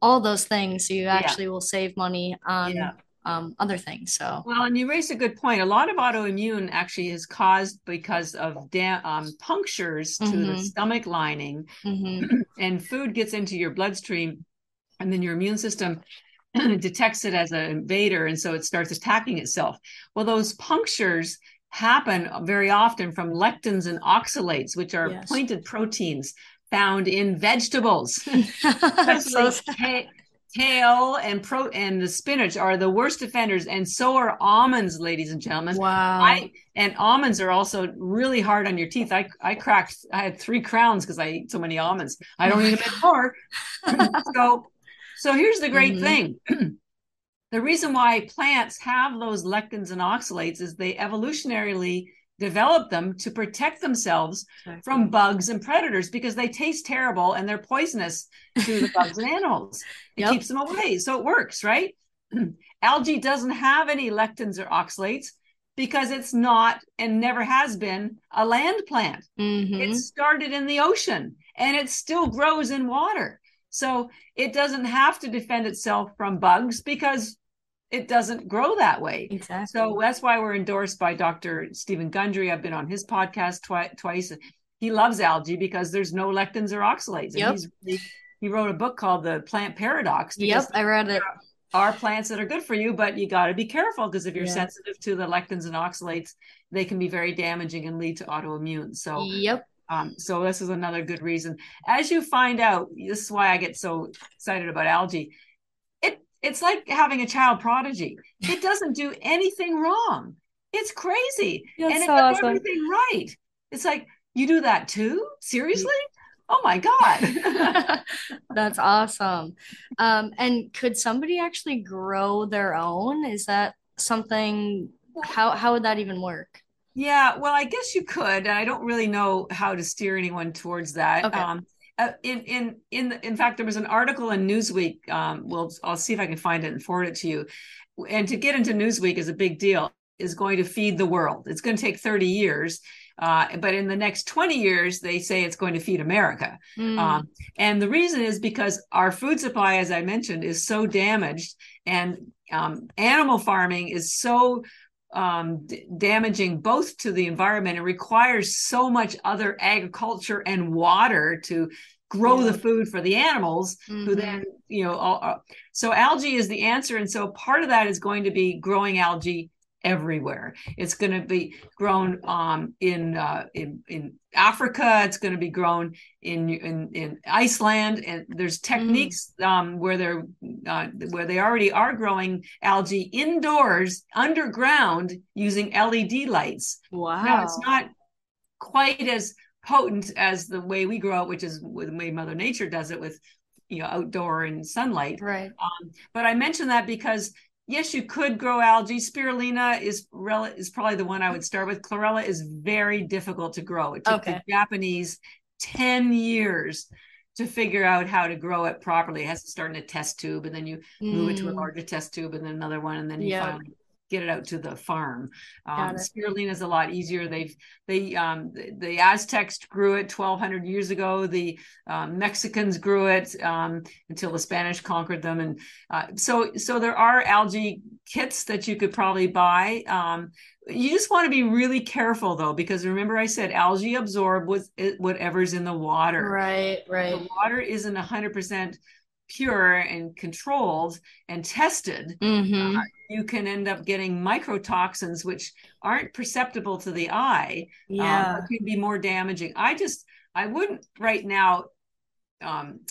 all those things. So you actually will save money on Yeah. Um, other things. So Well, and you raise a good point. A lot of autoimmune actually is caused because of da- um, punctures to the Mhm. stomach lining, mhm. and food gets into your bloodstream, and then your immune system detects it as an invader, and so it starts attacking itself. Well, those punctures happen very often from lectins and oxalates, which are Yes. pointed proteins found in vegetables. So especially sad. Kale, and pro and the spinach are the worst offenders, and so are almonds, ladies and gentlemen. Wow. I and almonds are also really hard on your teeth. I I cracked. I had three crowns because I ate so many almonds. I don't eat them anymore. so so here's the great Mhm. thing. the reason why plants have those lectins and oxalates is they evolutionarily developed them to protect themselves from bugs and predators because they taste terrible and they're poisonous to the bugs and animals. It Yep. keeps them away. So it works, right? Algae doesn't have any lectins or oxalates because it's not and never has been a land plant. Mhm. It started in the ocean and it still grows in water. So it doesn't have to defend itself from bugs because it doesn't grow that way. exactly. So that's why we're endorsed by Dr. Stephen Gundry. I've been on his podcast twi- twice. He loves algae because there's no lectins or oxalates. And Yep. really, he wrote a book called The Plant Paradox. yep, I read it. are plants that are good for you, but you got to be careful because if you're Yeah. sensitive to the lectins and oxalates, they can be very damaging and lead to autoimmune. So Yep. um, so this is another good reason. As you find out, this is why I get so excited about algae. It it's like having a child prodigy. It doesn't do anything wrong. It's crazy, That's and it so does awesome. everything right. It's like you do that too. Seriously? Oh my god! That's awesome. Um, and could somebody actually grow their own? Is that something? How how would that even work? Yeah, well, I guess you could. I don't really know how to steer anyone towards that. Okay. Um, uh, in in in in fact, there was an article in Newsweek. Um, well, I'll see if I can find it and forward it to you. And to get into Newsweek is a big deal. Is going to feed the world. It's going to take thirty years, uh, but in the next twenty years, they say it's going to feed America. Mm, Um, and the reason is because our food supply, as I mentioned, is so damaged, and um, animal farming is so um, d- damaging both to the environment. It requires so much other agriculture and water to grow Yeah. the food for the animals, who mhm. then, you know, all, uh, so algae is the answer. And so part of that is going to be growing algae everywhere. It's going to be grown um, in uh, in in Africa. It's going to be grown in in in Iceland, and there's techniques um, where they're uh, where they already are growing algae indoors underground using LED lights. Wow. Now it's not quite as potent as the way we grow it, which is the way Mother Nature does it with you know outdoor and sunlight. Right. Um, but I mention that because yes, you could grow algae. Spirulina is rel- is probably the one I would start with. Chlorella is very difficult to grow. It took Okay. the Japanese ten years to figure out how to grow it properly. It has to start in a test tube, and then you move it to a Mm, larger test tube, and then another one, and then you Yeah. finally get it out to the farm. Um, spirulina is a lot easier. They've they um, the, the Aztecs grew it 1,200 years ago. The um, Mexicans grew it um, until the Spanish conquered them, and uh, so so there are algae kits that you could probably buy. Um, you just want to be really careful though, because remember I said algae absorb whatever's in the water Right. Right. the water isn't 100% pure and controlled and tested hmm you can end up getting microtoxins which aren't perceptible to the eye um, Yeah. but can be more damaging i just i wouldn't right now um,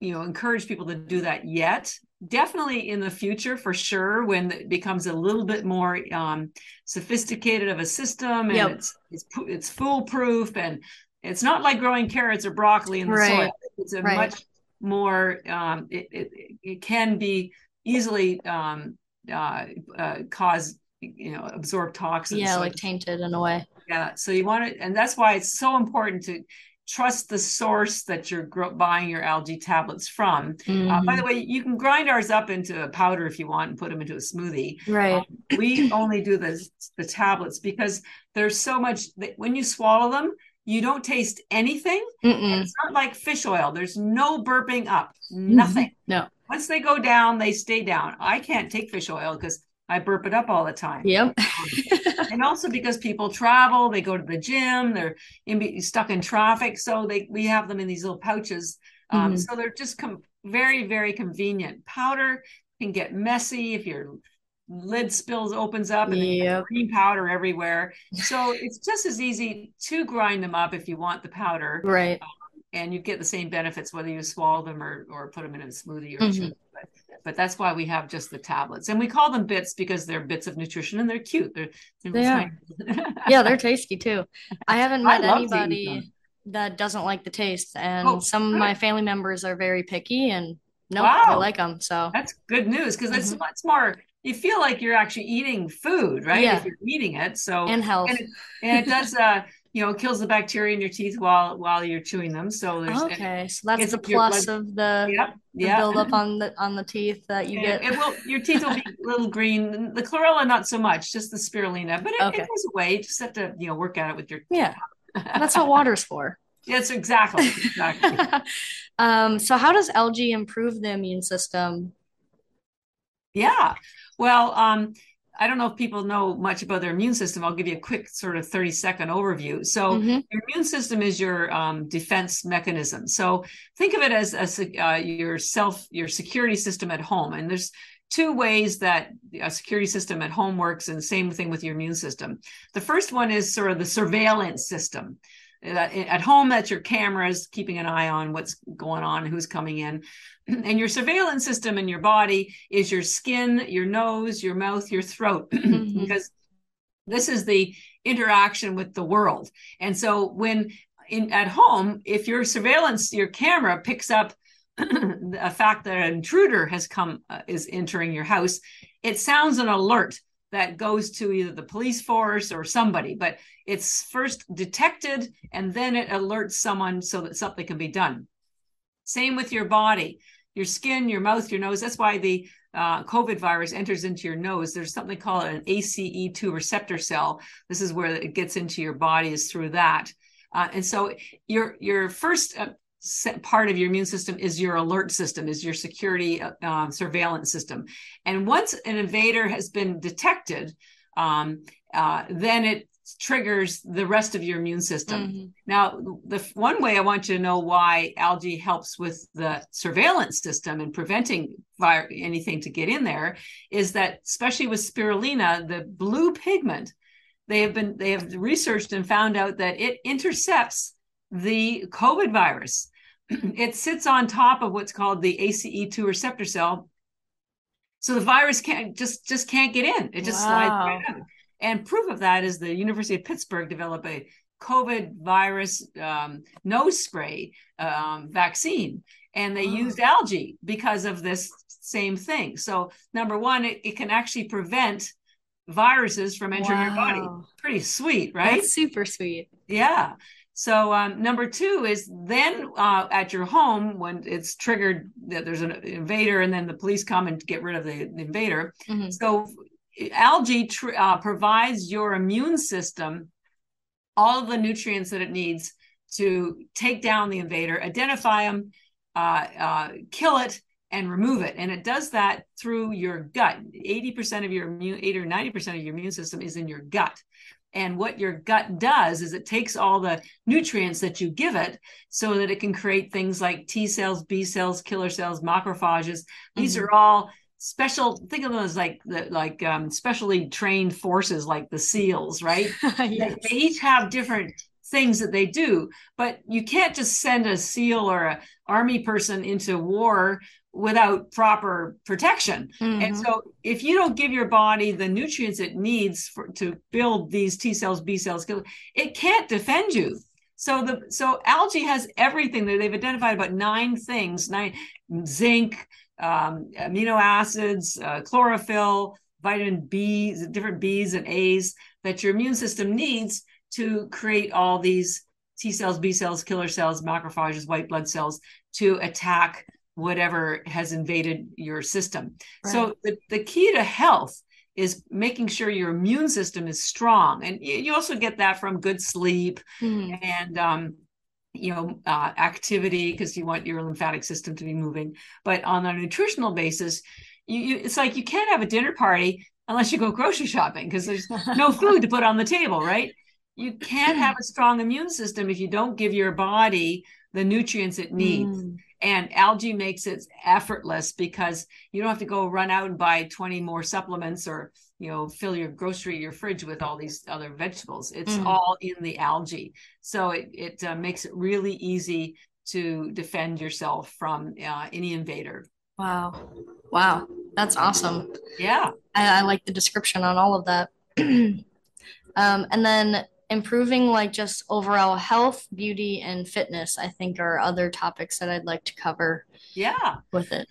you know encourage people to do that yet definitely in the future for sure when it becomes a little bit more um, sophisticated of a system and Yep. it's it's it's foolproof and it's not like growing carrots or broccoli in the Right. soil it's a Right. much more um, it, it it can be easily um, uh, uh, cause you know absorb toxins Yeah, So like tainted in a way. yeah. So you want to, and that's why it's so important to trust the source that you're gro- buying your algae tablets from. Uh, by the way, you can grind ours up into a powder if you want and put them into a smoothie. Right. We only do the the tablets because there's so much that when you swallow them, you don't taste anything. Mm-mm. It's not like fish oil. There's no burping up, nothing. No. Once they go down, they stay down. I can't take fish oil because I burp it up all the time Yep. and also because people travel, they go to the gym, they're in, stuck in traffic, so they we have them in these little pouches. Um, Mhm. So they're just com- very very convenient. Powder can get messy if your lid spills opens up and Yep. green powder everywhere. So it's just as easy to grind them up if you want the powder, Right. and you get the same benefits whether you swallow them or or put them in a smoothie or Mhm. chew. But, but that's why we have just the tablets, and we call them bits because they're bits of nutrition and they're cute. They're, they're They are. yeah, they're tasty too. I haven't met eat anybody that doesn't like the taste, and Oh, some of my family members are very picky and no, Wow. they like them. So That's good news because it's Mhm. much more. You feel like you're actually eating food, right? Yeah. If you're eating it, so and health. and it, and it does, uh, you know, kills the bacteria in your teeth while while you're chewing them. So there's Okay, so that's the plus blood- of the, Yep, the yeah. buildup on the on the teeth that you And get. It will. Your teeth will be a little green. The chlorella, not so much. Just the spirulina, but it, Okay. it goes away. You just have to, you know, work at it with your. Yeah, that's what water's for. Yes, exactly, exactly. Um, so how does algae improve the immune system? Yeah. Well, um, I don't know if people know much about their immune system. I'll give you a quick sort of 30 second overview. So Mhm. your immune system is your um, defense mechanism. So think of it as, as uh, your self, your security system at home. And there's two ways that a security system at home works, and same thing with your immune system. The first one is sort of the surveillance system. At home, that's your cameras keeping an eye on what's going on, who's coming in. And your surveillance system in your body is your skin, your nose, your mouth, your throat, Mhm. because this is the interaction with the world. And so when in at home, if your surveillance, your camera picks up a fact that an intruder has come uh, is entering your house, it sounds an alert that goes to either the police force or somebody, but it's first detected and then it alerts someone so that something can be done. Same with your body, your skin, your mouth, your nose. That's why the uh, COVID virus enters into your nose. There's something called an ACE2 receptor cell. This is where it gets into your body is through that. Uh, and so your your first uh, part of your immune system is your alert system, is your security uh, um, surveillance system. And once an invader has been detected, um, uh, then it triggers the rest of your immune system. Mhm. Now, the one way I want you to know why algae helps with the surveillance system and preventing vir- anything to get in there is that, especially with spirulina, the blue pigment, they have been they have researched and found out that it intercepts the COVID virus. it sits on top of what's called the ACE2 receptor cell. So the virus can't just just can't get in. It just slides right out. And proof of that is the University of Pittsburgh developed a COVID virus um, nose spray um, vaccine, and they Oh. used algae because of this same thing. So number one, it, it can actually prevent viruses from entering your body. Pretty sweet, right? That's super sweet. Yeah. So um, number two is then uh, at your home when it's triggered that there's an invader and then the police come and get rid of the, invader. Mhm. So algae tr- uh, provides your immune system all of the nutrients that it needs to take down the invader, identify them, uh, uh, kill it, and remove it. And it does that through your gut. 80% of your immune, 80 or 90% of your immune system is in your gut. And what your gut does is it takes all the nutrients that you give it so that it can create things like T cells, B cells, killer cells, macrophages. These Mhm. are all special think of them as like the like um specially trained forces like the seals right they, Yes. they each have different things that they do but you can't just send a seal or a army person into war without proper protection. And Mhm. so if you don't give your body the nutrients it needs for to build these t cells b cells it can't defend you. So the so algae has everything that they've identified about nine things nine zinc um, amino acids uh, chlorophyll vitamin b different b's and a's that your immune system needs to create all these t cells b cells killer cells macrophages white blood cells to attack whatever has invaded your system. So the, the key to health is making sure your immune system is strong. And you also get that from good sleep Mhm. and um, you know uh, activity because you want your lymphatic system to be moving. But on a nutritional basis you, you it's like you can't have a dinner party unless you go grocery shopping because there's no food to put on the table right? You can't have a strong immune system if you don't give your body the nutrients it needs Mm. and algae makes it effortless because you don't have to go run out and buy 20 more supplements or you know fill your grocery your fridge with all these other vegetables it's Mhm. all in the algae so it, it uh, makes it really easy to defend yourself from uh, any invader Wow. Wow. That's awesome. Yeah. I, I like the description on all of that. um, and then improving like just overall health, beauty, and fitness, I think are other topics that I'd like to cover Yeah. with it.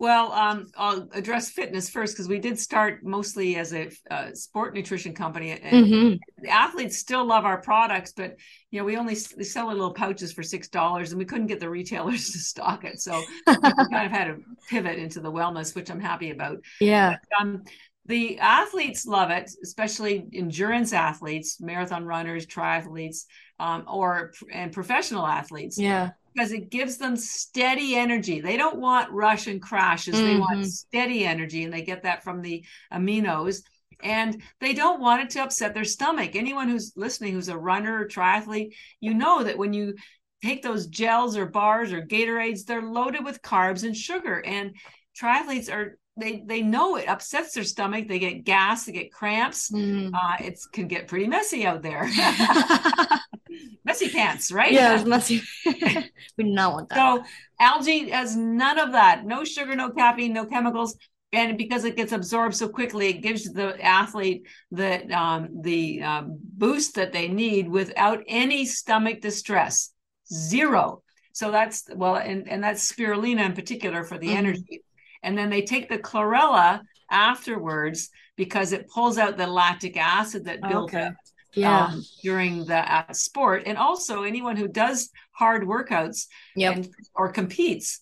Well, um, I'll address fitness first because we did start mostly as a uh, sport nutrition company, and hmm the athletes still love our products, but you know we only we sell little pouches for six dollars, and we couldn't get the retailers to stock it, so we kind of had to pivot into the wellness, which I'm happy about. Yeah. Um, the athletes love it, especially endurance athletes, marathon runners, triathletes, um, or and professional athletes Yeah. because it gives them steady energy. They don't want rush and crashes. They want Mhm. steady energy, and they get that from the aminos. And they don't want it to upset their stomach. Anyone who's listening, who's a runner or triathlete, you know that when you take those gels or bars or Gatorades, they're loaded with carbs and sugar. And triathletes are they they know it upsets their stomach. They get gas, they get cramps. Mm. Uh, it can get pretty messy out there. messy pants, right? yeah, it's messy. we do not want that. So algae has none of that. No sugar, no caffeine, no chemicals. And because it gets absorbed so quickly, it gives the athlete the um, the um, boost that they need without any stomach distress. Zero. So that's well, and, and that's spirulina in particular for the Mhm. energy. And then they take the chlorella afterwards because it pulls out the lactic acid that builds Okay. up yeah. um, during the uh, sport. And also anyone who does hard workouts yep. and or competes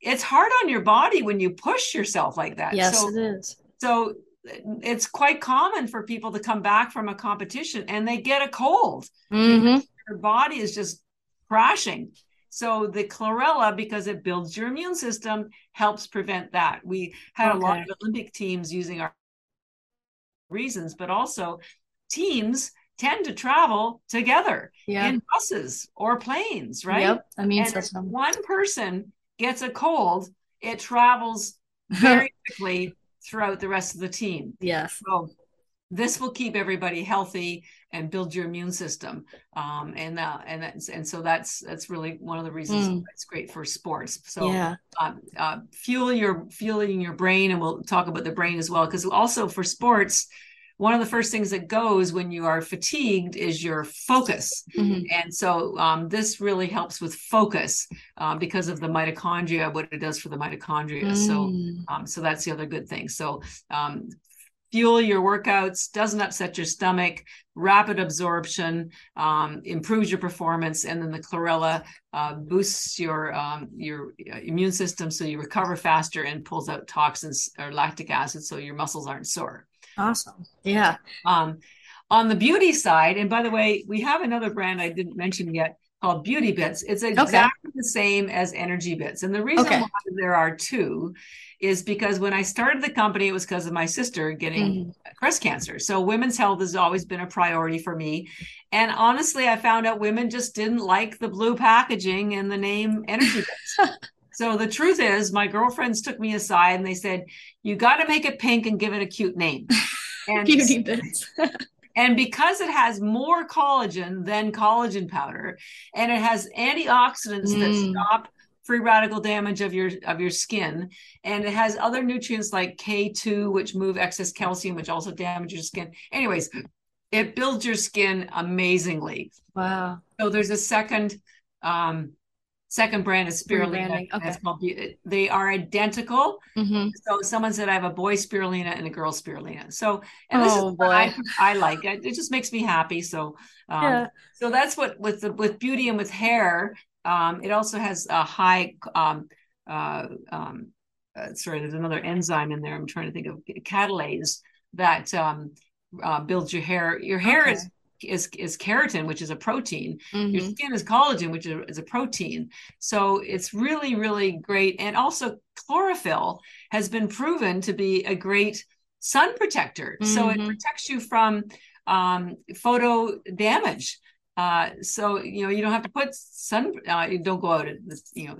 it's hard on your body when you push yourself like that yes, so it is. so it's quite common for people to come back from a competition and they get a cold hmm your body is just crashing so the chlorella because it builds your immune system helps prevent that we had a lot of olympic teams using our reasons but also teams tend to travel together Yeah. in buses or planes right Yep. Immune and if system. one person gets a cold, it travels very quickly throughout the rest of the team. yes. So this will keep everybody healthy and build your immune system. Um, and uh, and that's, and so that's that's really one of the reasons Mm. it's great for sports. So yeah. um, uh, fuel your fueling your brain, and we'll talk about the brain as well because also for sports. One of the first things that goes when you are fatigued is your focus. Mhm. And so um, this really helps with focus um, because of the mitochondria, what it does for the mitochondria. So, Mm. um, so that's the other good thing. So, um, fuel your workouts, doesn't upset your stomach, rapid absorption, um, improves your performance, and then the chlorella uh, boosts your um, your uh, immune system so you recover faster and pulls out toxins or lactic acid so your muscles aren't sore. Awesome. Yeah. Um, on the beauty side, and by the way, we have another brand I didn't mention yet called Beauty Bits. It's exactly the same as Energy Bits. And the reason Okay. why there are two is because when I started the company, it was because of my sister getting Mhm. breast cancer. So women's health has always been a priority for me. And honestly, I found out women just didn't like the blue packaging and the name Energy Bits. so the truth is, my girlfriends took me aside and they said, "You got to make it pink and give it a cute name." And Beauty bits. and because it has more collagen than collagen powder, and it has antioxidants that Mm. stop free radical damage of your of your skin, and it has other nutrients like K2, which move excess calcium, which also damages your skin. Anyways, it builds your skin amazingly. wow. So there's a second um second brand is spirulina. Rebranding, and it's okay. called they are identical. hmm So someone said I have a boy spirulina and a girl spirulina. So and this Oh, is what I. I like. It, it just makes me happy. So um, Yeah. so that's what with the with beauty and with hair. Um, it also has a high um, uh, um, uh, sorry, there's another enzyme in there. I'm trying to think of catalase that um, uh, builds your hair. Your hair Okay. is is is keratin, which is a protein your Mhm. skin is collagen which is, is a protein so it's really really great and also chlorophyll has been proven to be a great sun protector so it Mhm. protects you from um, photo damage uh, so you know you don't have to put sun uh, you don't go out at this, you know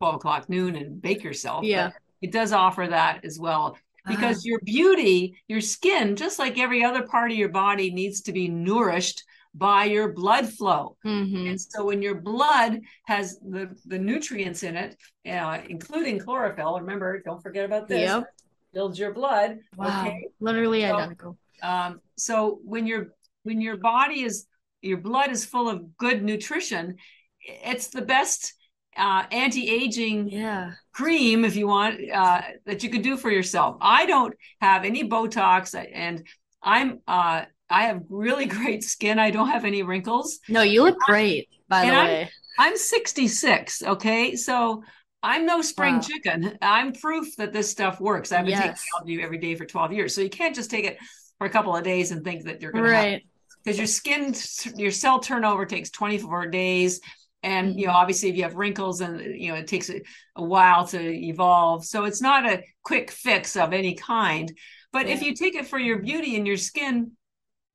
12 o'clock noon and bake yourself Yeah. it does offer that as well because your beauty, your skin, just like every other part of your body, needs to be nourished by your blood flow. Mm-hmm. And so when your blood has the, the nutrients in it, uh, including chlorophyll, remember, don't forget about this. Yep. Builds your blood. Wow. Okay. Literally So- identical. Um, so when your when your body is your blood is full of good nutrition, it's the best uh, anti-aging Yeah. cream if you want uh, that you could do for yourself. I don't have any Botox, and I'm uh, I have really great skin. I don't have any wrinkles. No, you look great, by the and I'm- way. I'm 66. Okay, so I'm no spring Wow. chicken. I'm proof that this stuff works. I've been Yes. taking algae every day for 12 years, so you can't just take it for a couple of days and think that you're going to have Right. because your skin your cell turnover takes 24 days and you know obviously if you have wrinkles and you know it takes a, a while to evolve. So it's not a quick fix of any kind. But if you take it for your beauty and your skin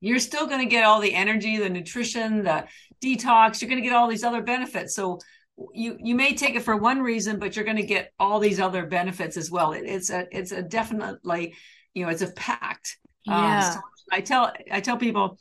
you're still going to get all the energy the nutrition the detox. You're going to get all these other benefits. So you you may take it for one reason but you're going to get all these other benefits as well. It, it's a it's a definitely you know it's a pact. Um, Yeah. so I tell I tell people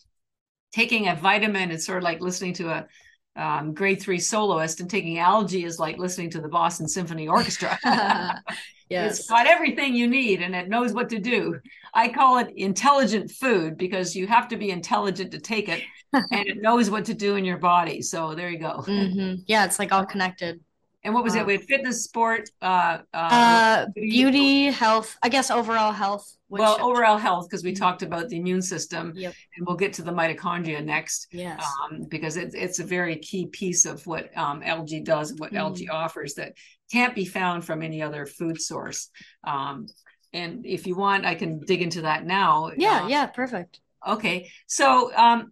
taking a vitamin is sort of like listening to a um, grade three soloist, and taking algae is like listening to the Boston Symphony Orchestra. yes. It's got everything you need and it knows what to do. I call it intelligent food because you have to be intelligent to take it and it knows what to do in your body. So there you go. hmm Yeah, it's like all connected. And what was it? We had fitness, sport, uh, uh, Uh, beauty- health, I guess overall health. Which, well, overall health, because we Mhm. talked about the immune system Yep. and we'll get to the mitochondria next. Yes. um, because it's it's a very key piece of what um, algae does, what Mhm. algae offers that can't be found from any other food source. Um, and if you want, I can dig into that now. Yeah, Uh, yeah, perfect. Okay, so um,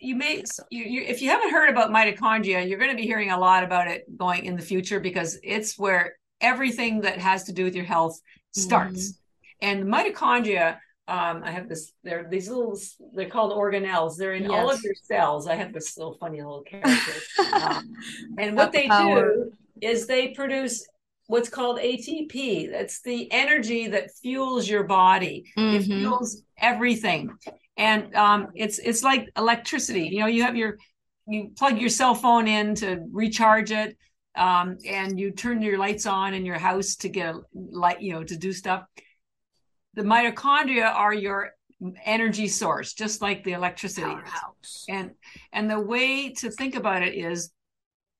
you may you, you, if you haven't heard about mitochondria, you're going to be hearing a lot about it going in the future because it's where everything that has to do with your health starts. And mitochondria, um, I have this. They're these little. They're called organelles. They're in all of your cells. I have this little funny little character. um, and what they do is they produce what's called ATP. That's the energy that fuels your body. It Mhm. fuels everything, and um, it's it's like electricity. You know, you have your you plug your cell phone in to recharge it, um, and you turn your lights on in your house to get a light. You know, to do stuff. The mitochondria are your energy source, just like the electricity. Powerhouse. And and the way to think about it is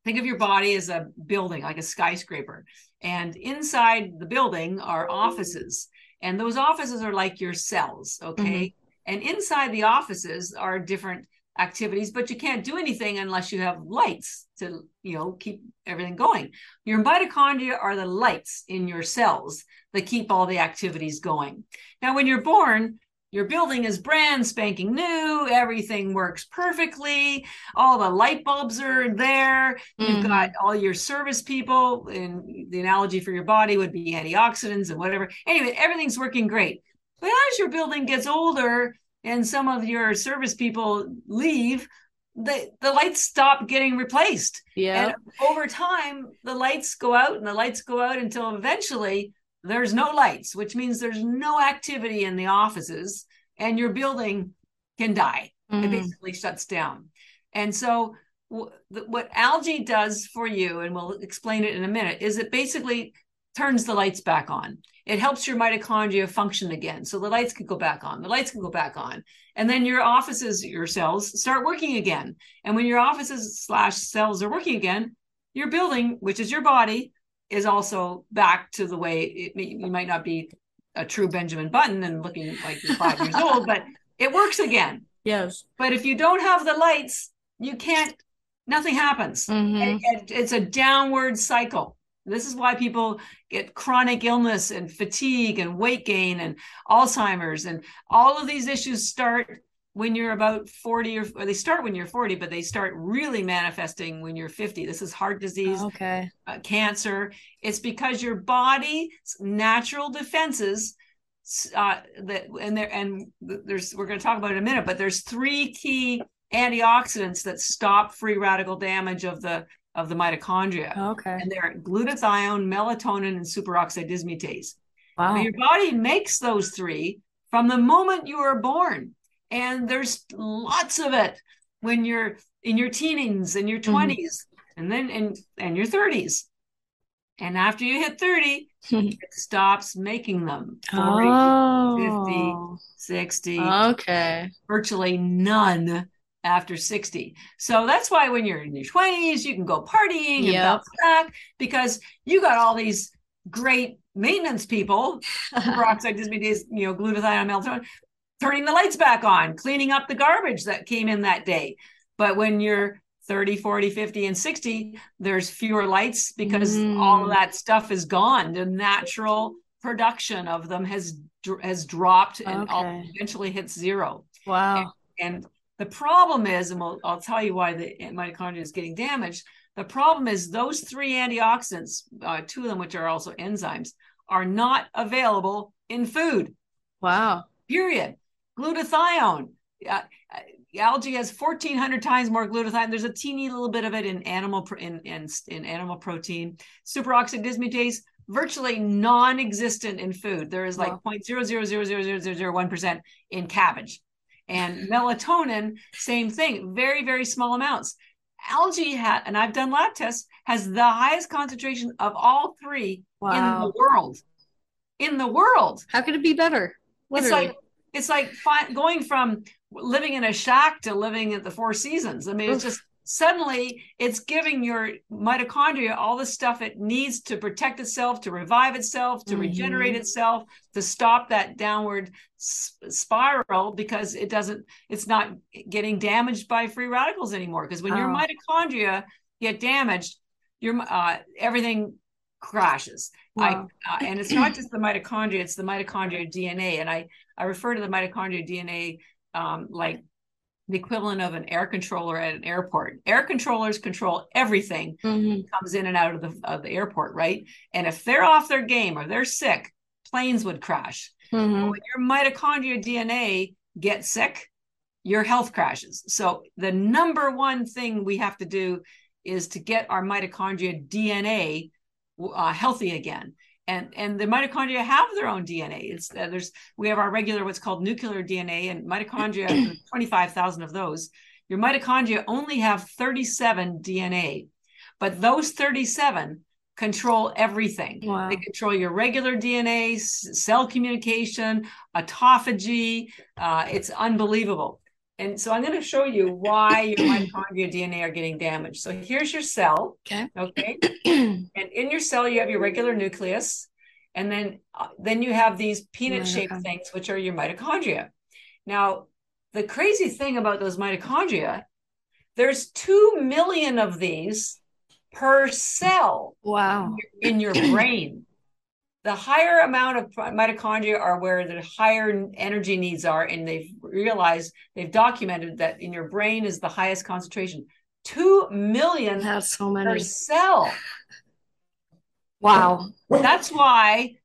think of your body as a building, like a skyscraper. And inside the building are offices. And those offices are like your cells, okay? And inside the offices are different activities, but you can't do anything unless you have lights to, you know, keep everything going. Your mitochondria are the lights in your cells that keep all the activities going. Now, when you're born, your building is brand spanking new. Everything works perfectly. All the light bulbs are there. You've Mhm. got all your service people, and the analogy for your body would be antioxidants and whatever. Anyway, everything's working great. But as your building gets older and some of your service people leave, the, the lights stop getting replaced. Yeah. And over time, the lights go out and the lights go out until eventually there's no lights, which means there's no activity in the offices and your building can die. It Mhm. basically shuts down. And so, w- th- what algae does for you, and we'll explain it in a minute, is it basically turns the lights back on. It helps your mitochondria function again. So the lights can go back on, the lights can go back on. And then your offices, your cells start working again. And when your offices slash cells are working again, your building, which is your body, is also back to the way it, you might not be a true Benjamin Button and looking like you're five years old, but it works again. Yes. But if you don't have the lights, you can't, nothing happens. Mhm. And- and it's a downward cycle. This is why people get chronic illness and fatigue and weight gain and Alzheimer's. And all of these issues start when you're about 40 or, or they start when you're 40, but they start really manifesting when you're 50. This is heart disease, Okay. uh, cancer. It's because your body's natural defenses uh, that and there and there's we're going to talk about it in a minute, but there's three key antioxidants that stop free radical damage of the of the mitochondria, Okay. and they're glutathione, melatonin, and superoxide dismutase. Wow. Now, your body makes those three from the moment you are born, and there's lots of it. when you're in your teens and your 20s mm-hmm. and then and and your 30s and after you hit 30 it stops making them 40 oh. 50 60 okay virtually none after 60 so that's why when you're in your 20s you can go partying and bounce back because you got all these great maintenance people peroxide dismutase you know glutathione melatonin turning the lights back on cleaning up the garbage that came in that day. But when you're 30 40 50 and 60 there's fewer lights because mm. all of that stuff is gone. The natural production of them has has dropped and okay. eventually hits zero. Wow. And, and the problem is and we'll, i'll tell you why the mitochondria is getting damaged. The problem is those three antioxidants uh, two of them which are also enzymes are not available in food. Wow. Period. Glutathione. Uh, algae has 1400 times more glutathione. There's a teeny little bit of it in animal in in, in animal protein. Superoxide dismutase virtually non-existent in food. There is like wow. 0.0000001% in cabbage and melatonin same thing very very small amounts algae hat and i've done lab tests has the highest concentration of all three wow. in the world in the world how could it be better Literally. it's like it's like going from living in a shack to living at the Four Seasons. I mean, it's just suddenly it's giving your mitochondria all the stuff it needs to protect itself, to revive itself, to mm-hmm. regenerate itself, to stop that downward spiral because it doesn't, it's not getting damaged by free radicals anymore. Because when oh. your mitochondria get damaged, your uh, everything crashes. Wow. I, uh, and it's not just the mitochondria; it's the mitochondria DNA. And I I refer to the mitochondria DNA um, like the equivalent of an air controller at an airport. Air controllers control everything mm-hmm. comes in and out of the of the airport, right? And if they're off their game or they're sick, planes would crash. Mm-hmm. When your mitochondria DNA gets sick, your health crashes. So the number one thing we have to do is to get our mitochondria DNA uh, healthy again and and the mitochondria have their own DNA. It's uh, there's we have our regular what's called nuclear DNA and mitochondria, twenty five thousand of those. Your mitochondria only have thirty seven DNA, but those thirty seven control everything. Wow. They control your regular DNA, cell communication, autophagy. Uh, it's unbelievable. And so I'm going to show you why your mitochondria DNA are getting damaged. So here's your cell. Okay. Okay. and in your cell, you have your regular nucleus. And then, uh, then you have these peanut shaped things, which are your mitochondria. Now, the crazy thing about those mitochondria, there's 2 million of these per cell. Wow. In your, in your brain the higher amount of mitochondria are where the higher energy needs are and they've realized they've documented that in your brain is the highest concentration. 2 million that's so many. per cell. Wow. That's why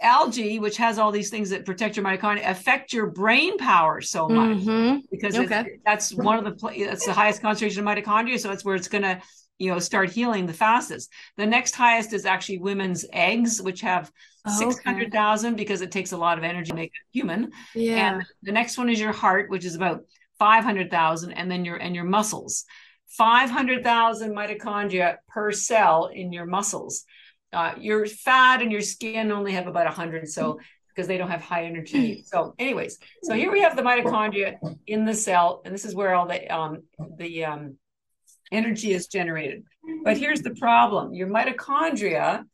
algae which has all these things that protect your mitochondria affect your brain power so much. Mm-hmm. because okay. that's one of the that's the highest concentration of mitochondria so that's where it's going to you know start healing the fastest the next highest is actually women's eggs which have oh, 600000 okay. because it takes a lot of energy to make a human. Yeah. And the next one is your heart which is about 500000 and then your and your muscles. 500000 mitochondria per cell in your muscles. Uh, your fat and your skin only have about 100 so because they don't have high energy. So anyways so here we have the mitochondria in the cell and this is where all the um the um energy is generated. But here's the problem your mitochondria,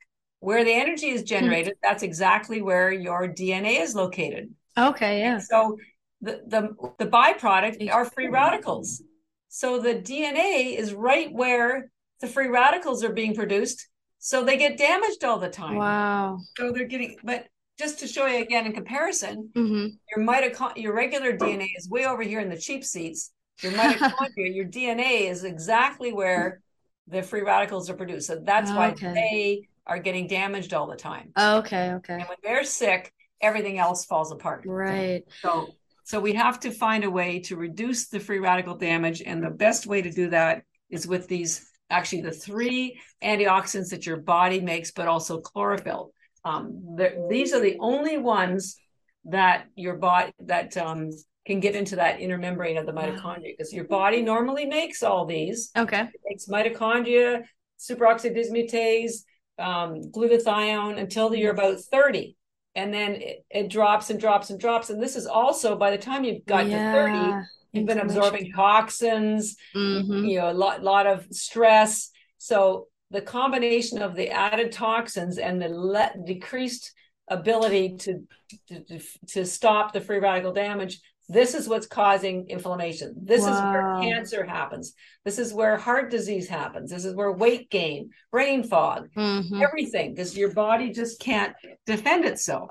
where the energy is generated, that's exactly where your DNA is located. Okay, yeah. So the, the, the byproduct are free radicals. So the DNA is right where the free radicals are being produced. So they get damaged all the time. Wow. So they're getting, but just to show you again in comparison, mm-hmm. your mitochondria, your regular DNA is way over here in the cheap seats. Your mitochondria, your DNA is exactly where the free radicals are produced. So that's why okay. they are getting damaged all the time. Okay, okay. And when they're sick, everything else falls apart. Right. So so we have to find a way to reduce the free radical damage and the best way to do that is with these actually the three antioxidants that your body makes but also chlorophyll. Um, these are the only ones that your body that um, can get into that inner membrane of the mitochondria because your body normally makes all these. Okay. It makes mitochondria, superoxide dismutase, um, glutathione until you're about 30. And then it, it, drops and drops and drops. And this is also by the time you've got yeah. to 30, you've been absorbing toxins, mm-hmm. you know, a lot, lot of stress. So the combination of the added toxins and the le- decreased ability to, to, to stop the free radical damage this is what's causing inflammation. This wow. is where cancer happens. This is where heart disease happens. This is where weight gain, brain fog, mm-hmm. everything, because your body just can't defend itself.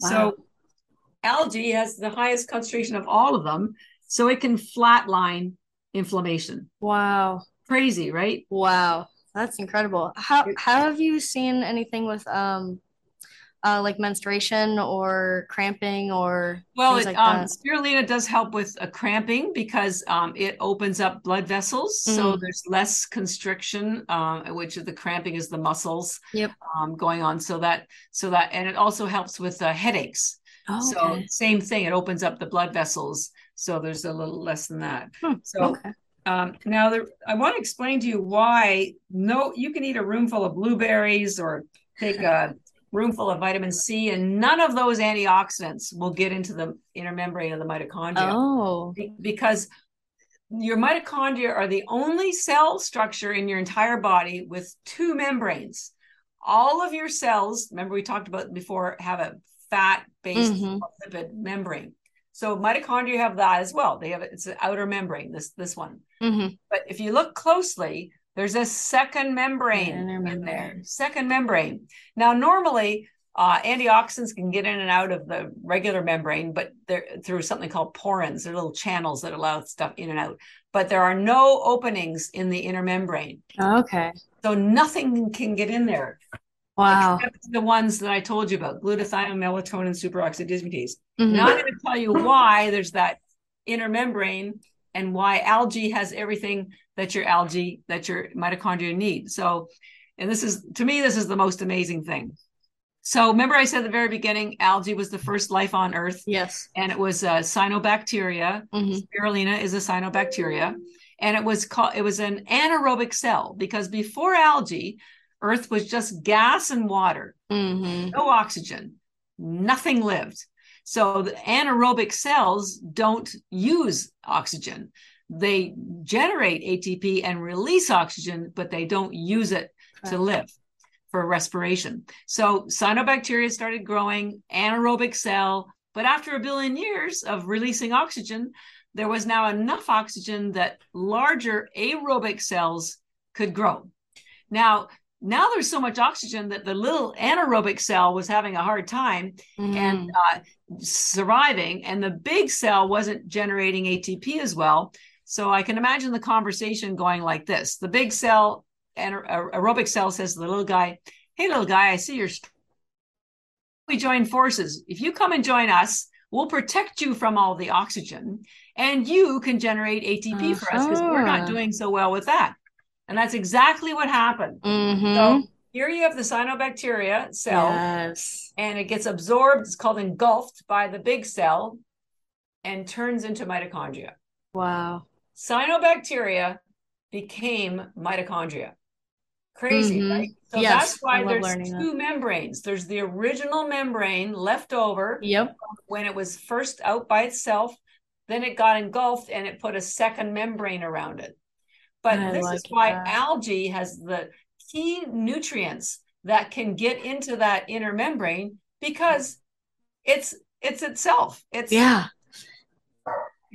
Wow. So, algae has the highest concentration of all of them. So, it can flatline inflammation. Wow. Crazy, right? Wow. That's incredible. How, how have you seen anything with um, uh, like menstruation or cramping or well it, like um, spirulina does help with a cramping because um, it opens up blood vessels mm. so there's less constriction um, which the cramping is the muscles yep. Um, going on so that so that and it also helps with uh, headaches oh, so okay. same thing it opens up the blood vessels so there's a little less than that hmm. so okay. Um, now, there, I want to explain to you why no, you can eat a room full of blueberries or take a room full of vitamin C, and none of those antioxidants will get into the inner membrane of the mitochondria. Oh, because your mitochondria are the only cell structure in your entire body with two membranes. All of your cells, remember we talked about before, have a fat-based mm-hmm. lipid membrane. So mitochondria have that as well. They have it's an outer membrane. This this one. Mm-hmm. But if you look closely, there's a second membrane in there. Second membrane. Now, normally, uh, antioxidants can get in and out of the regular membrane, but they're through something called porins. They're little channels that allow stuff in and out. But there are no openings in the inner membrane. okay. So nothing can get in there. Wow. the ones that I told you about glutathione, melatonin, superoxide dismutase. Mm-hmm. Now I'm going to tell you why there's that inner membrane and why algae has everything that your algae that your mitochondria need. So and this is to me this is the most amazing thing. So remember i said at the very beginning algae was the first life on earth. Yes. And it was a cyanobacteria. Mm-hmm. spirulina is a cyanobacteria. And it was called it was an anaerobic cell because before algae earth was just gas and water. Mm-hmm. no oxygen. Nothing lived so the anaerobic cells don't use oxygen. They generate ATP and release oxygen, but they don't use it right. to live for respiration. So cyanobacteria started growing, anaerobic cell, but after a billion years of releasing oxygen, there was now enough oxygen that larger aerobic cells could grow. Now, now there's so much oxygen that the little anaerobic cell was having a hard time mm. and uh, surviving, and the big cell wasn't generating ATP as well. So I can imagine the conversation going like this: the big cell and aerobic cell says to the little guy, "Hey, little guy, I see you're." We join forces. If you come and join us, we'll protect you from all the oxygen, and you can generate ATP uh-huh. for us because we're not uh-huh. doing so well with that. And that's exactly what happened. Mm-hmm. So here you have the cyanobacteria cell, yes. and it gets absorbed, it's called engulfed by the big cell and turns into mitochondria. Wow. Cyanobacteria became mitochondria. Crazy, mm-hmm. right? So yes, that's why there's two that. membranes. There's the original membrane left over yep. when it was first out by itself. Then it got engulfed and it put a second membrane around it. But I this like is why that. algae has the key nutrients that can get into that inner membrane because it's it's itself. It's yeah.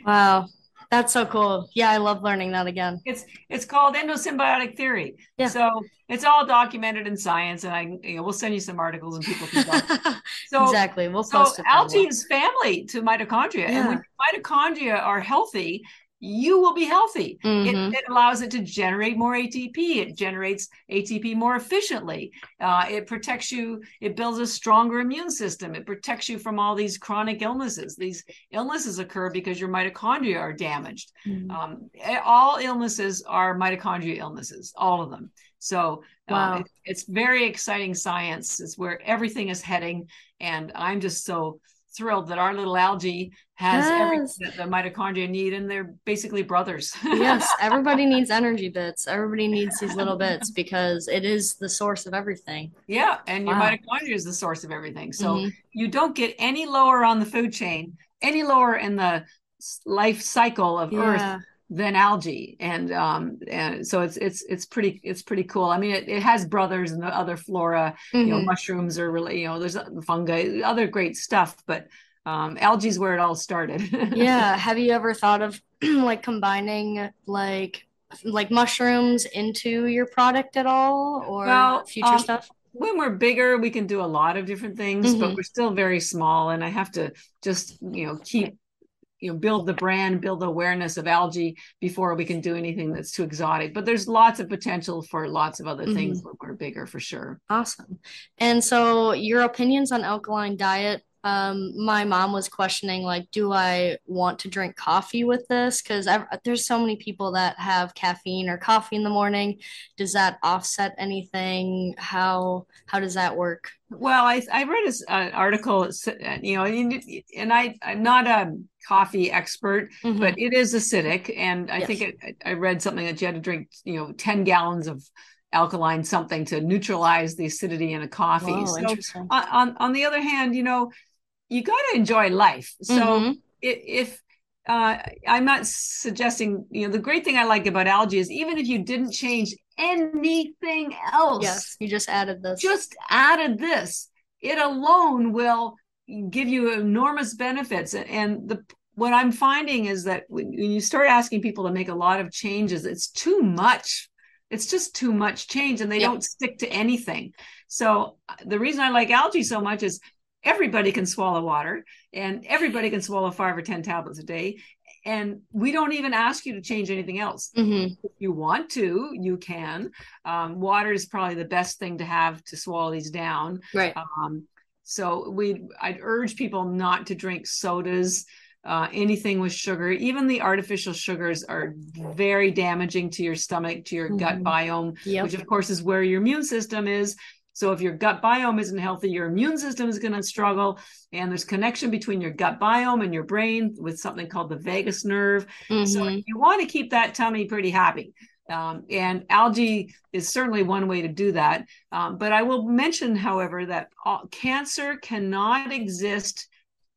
Wow. That's so cool. Yeah, I love learning that again. It's it's called endosymbiotic theory. Yeah. So it's all documented in science, and I you know, we'll send you some articles and people can. so exactly, we'll so algae is family to mitochondria, yeah. and when mitochondria are healthy, you will be healthy. Mm-hmm. It, it, allows it to generate more ATP. It generates ATP more efficiently. Uh, it protects you. It builds a stronger immune system. It protects you from all these chronic illnesses. These illnesses occur because your mitochondria are damaged. Mm-hmm. Um, all illnesses are mitochondria illnesses, all of them. So uh, wow. it, it's very exciting science. It's where everything is heading. And I'm just so thrilled that our little algae has Yes. everything that the mitochondria need, and they're basically brothers. Yes, everybody needs energy bits. Everybody needs these little bits because it is the source of everything. yeah, and your Wow. mitochondria is the source of everything. So Mhm. you don't get any lower on the food chain, any lower in the life cycle of Earth Yeah. Than algae and um and so it's it's it's pretty it's pretty cool i mean it, it has brothers and the other flora you know Mhm. mushrooms are really you know there's fungi other great stuff but um algae is where it all started Yeah. Have you ever thought of like combining like like mushrooms into your product at all or Well, future um, stuff? when we're bigger we can do a lot of different things but Mhm. we're still very small and i have to just you know keep you know build the brand build the awareness of algae before we can do anything that's too exotic. But there's lots of potential for lots of other things mm-hmm. when we're bigger for sure. Awesome. And so your opinions on alkaline diet, um, my mom was questioning like, do I want to drink coffee with this? Because there's so many people that have caffeine or coffee in the morning. Does that offset anything? How how does that work? Well, I I read an article, uh, you know, and I I'm not a coffee expert, Mhm. but it is acidic, and I Yes. think it, I read something that you had to drink, you know, ten gallons of alkaline something to neutralize the acidity in a coffee. Whoa, so on, on on the other hand, you know, you got to enjoy life. So Mhm. if uh, I'm not suggesting, you know, the great thing I like about algae is even if you didn't change anything else, Yes, you just added this. just added this it alone will give you enormous benefits and the what i'm finding is that when, when you start asking people to make a lot of changes it's too much it's just too much change and they Yep. don't stick to anything so uh, the reason i like algae so much is everybody can swallow water and everybody can swallow five or ten tablets a day and we don't even ask you to change anything else Mhm. if you want to, you can. Um, water is probably the best thing to have to swallow these down. Right. Um, so we, I'd urge people not to drink sodas, uh, anything with sugar. Even the artificial sugars are very damaging to your stomach, to your gut Mhm. biome, Yep. which of course is where your immune system is. So if your gut biome isn't healthy, your immune system is going to struggle. And there's connection between your gut biome and your brain with something called the vagus nerve. So Mhm. you want to keep that tummy pretty happy. Um, and algae is certainly one way to do that. Um, but I will mention, however, that all, cancer cannot exist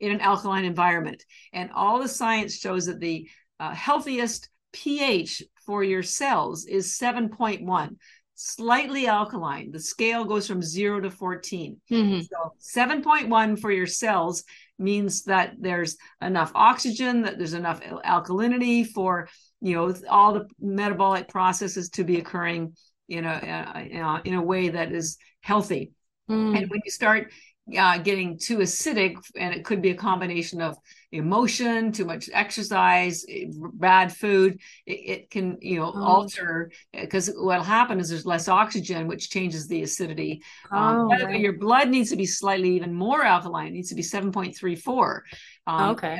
in an alkaline environment. And all the science shows that the uh, healthiest pH for your cells is 7.1, slightly alkaline. The scale goes from zero to 14. Mhm. So 7.1 for your cells means that there's enough oxygen, that there's enough alkalinity for you know all the metabolic processes to be occurring in a, a- a in a way that is healthy. Mhm. And when you start uh, getting too acidic, and it could be a combination of emotion, too much exercise, eh, bad food, it, it can you know Oh. alter because what'll happen is there's less oxygen, which changes the acidity. Um, Oh, way, right. your blood needs to be slightly even more alkaline. It needs to be 7.34. Um, Okay.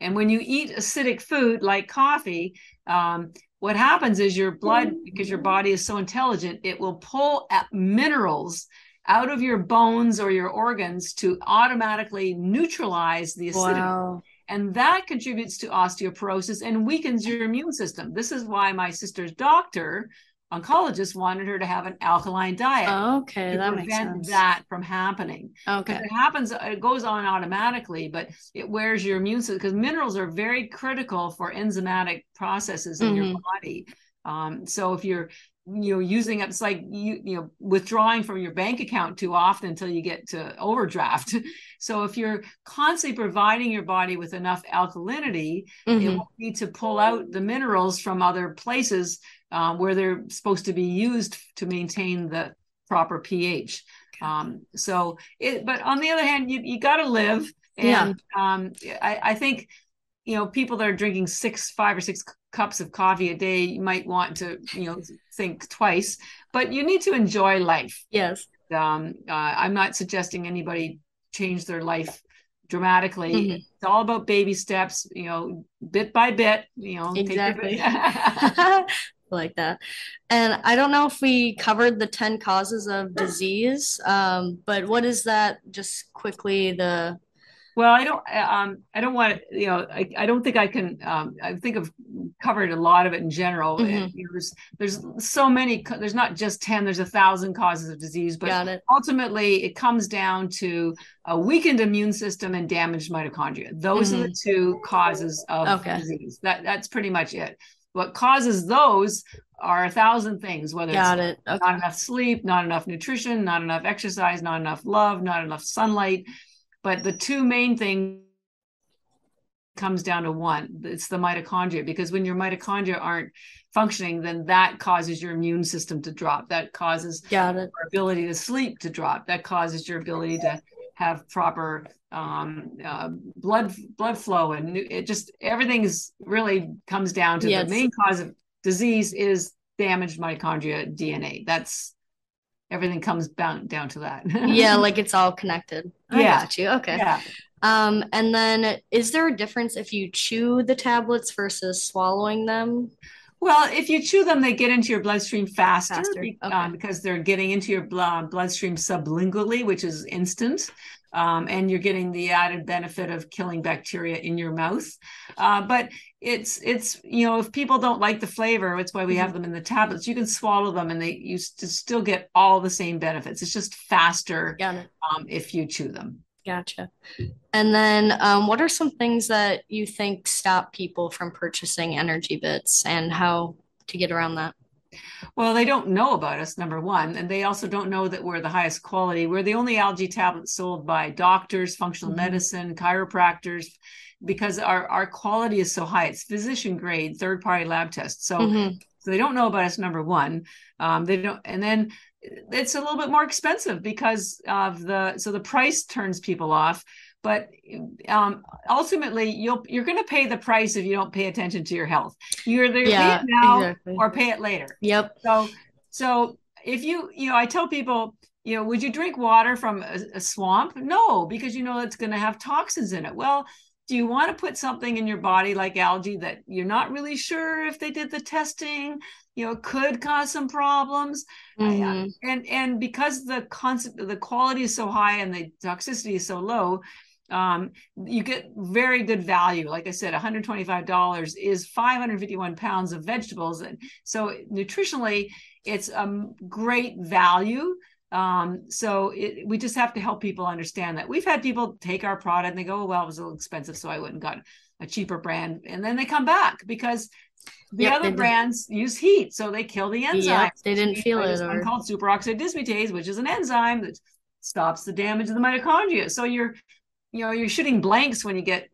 And when you eat acidic food like coffee, um, what happens is your blood, because your body is so intelligent, it will pull at minerals out of your bones or your organs to automatically neutralize the acidity. Wow. And that contributes to osteoporosis and weakens your immune system. This is why my sister's doctor, oncologist, wanted her to have an alkaline diet Okay, to that makes prevent sense. that from happening. Okay. Because it happens, it goes on automatically, but it wears your immune system because minerals are very critical for enzymatic processes in your Mhm. body. Um, so if you're you know using up it's like you you know withdrawing from your bank account too often until you get to overdraft so if you're constantly providing your body with enough alkalinity it Mhm. will need to pull out the minerals from other places uh, where they're supposed to be used to maintain the proper pH. Um, so, it, but on the other hand, you you got to live, Yeah. and um, I, I think you know people that are drinking six, five or six cups of coffee a day you might want to you know think twice, but you need to enjoy life. Yes. Um, uh, I'm not suggesting anybody change their life dramatically. Mhm. It's all about baby steps, you know, bit by bit, you know. Exactly. like that. And I don't know if we covered the 10 causes of disease, um, but what is that? Just quickly, the Well, I don't. Um, I don't want to. You know, I, I don't think I can. Um, I think I've covered a lot of it in general. Mhm. And, you know, there's there's so many. There's not just ten. There's a thousand causes of disease. But it. ultimately, it comes down to a weakened immune system and damaged mitochondria. Those are the two causes of Mm-hmm. Okay. disease. That that's pretty much it. What causes those are a thousand things. Whether Got it's it. Okay. not enough sleep, not enough nutrition, not enough exercise, not enough love, not enough sunlight. But the two main things comes down to one. It's the mitochondria because when your mitochondria aren't functioning, then that causes your immune system to drop. That causes your ability to sleep to drop. That causes your ability to have proper um, uh, blood blood flow, and it just everything is really comes down to Yes. the main cause of disease is damaged mitochondria DNA. That's everything comes down down to that. Yeah, like it's all connected. I Yeah. got you. Okay. yeah. Um, and then is there a difference if you chew the tablets versus swallowing them? Well, if you chew them, they get into your bloodstream faster, Faster, okay. um, because they're getting into your blood, bloodstream sublingually, which is instant. Um, and you're getting the added benefit of killing bacteria in your mouth. Uh, but it's it's you know if people don't like the flavor, it's why we Mm-hmm. have them in the tablets. You can swallow them, and they you st- still get all the same benefits. It's just faster um, if you chew them. Gotcha. And then, um, what are some things that you think stop people from purchasing energy bits and how to get around that? Well, they don't know about us, number one, and they also don't know that we're the highest quality. We're the only algae tablet sold by doctors, functional Mhm. medicine, chiropractors, because our, our quality is so high. It's physician grade, third party lab tests. So, Mhm. so they don't know about us, number one. Um, they don't, and then it's a little bit more expensive because of the, so the price turns people off. But um, ultimately, you'll you're going to pay the price if you don't pay attention to your health. You either Yeah, pay it now exactly. or pay it later. Yep. So, so if you, you know, I tell people, you know, would you drink water from a, a swamp? No, because you know it's going to have toxins in it. Well, do you want to put something in your body like algae that you're not really sure if they did the testing, you know, could cause some problems? Mhm. And and because the concept, the quality is so high and the toxicity is so low, um, you get very good value. Like I said, $125 is 551 pounds of vegetables. And so nutritionally, it's a great value. Um, so it, we just have to help people understand that. We've had people take our product and they go, oh, well, it was a little expensive, so I went and got a cheaper brand. And then they come back because the Yep, other brands use heat, so they kill the enzymes. Yep, they didn't feel it or called superoxide dismutase, which is an enzyme that stops the damage of the mitochondria. So you're, you know, you're shooting blanks when you get,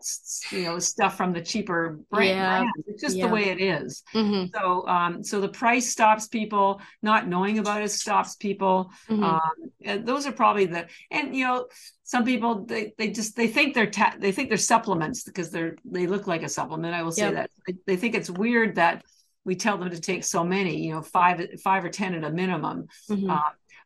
you know, stuff from the cheaper brand. Yeah, brands. It's just yeah. the way it is. Mhm, So, um, so the price stops people. Not knowing about it stops people. mhm. Um, and those are probably the, and you know, some people they they just they think they're ta- they think they're supplements because they're they look like a supplement. I will say Yep. that they, they think it's weird that we tell them to take so many, you know, five five or ten at a minimum. Mhm. Um,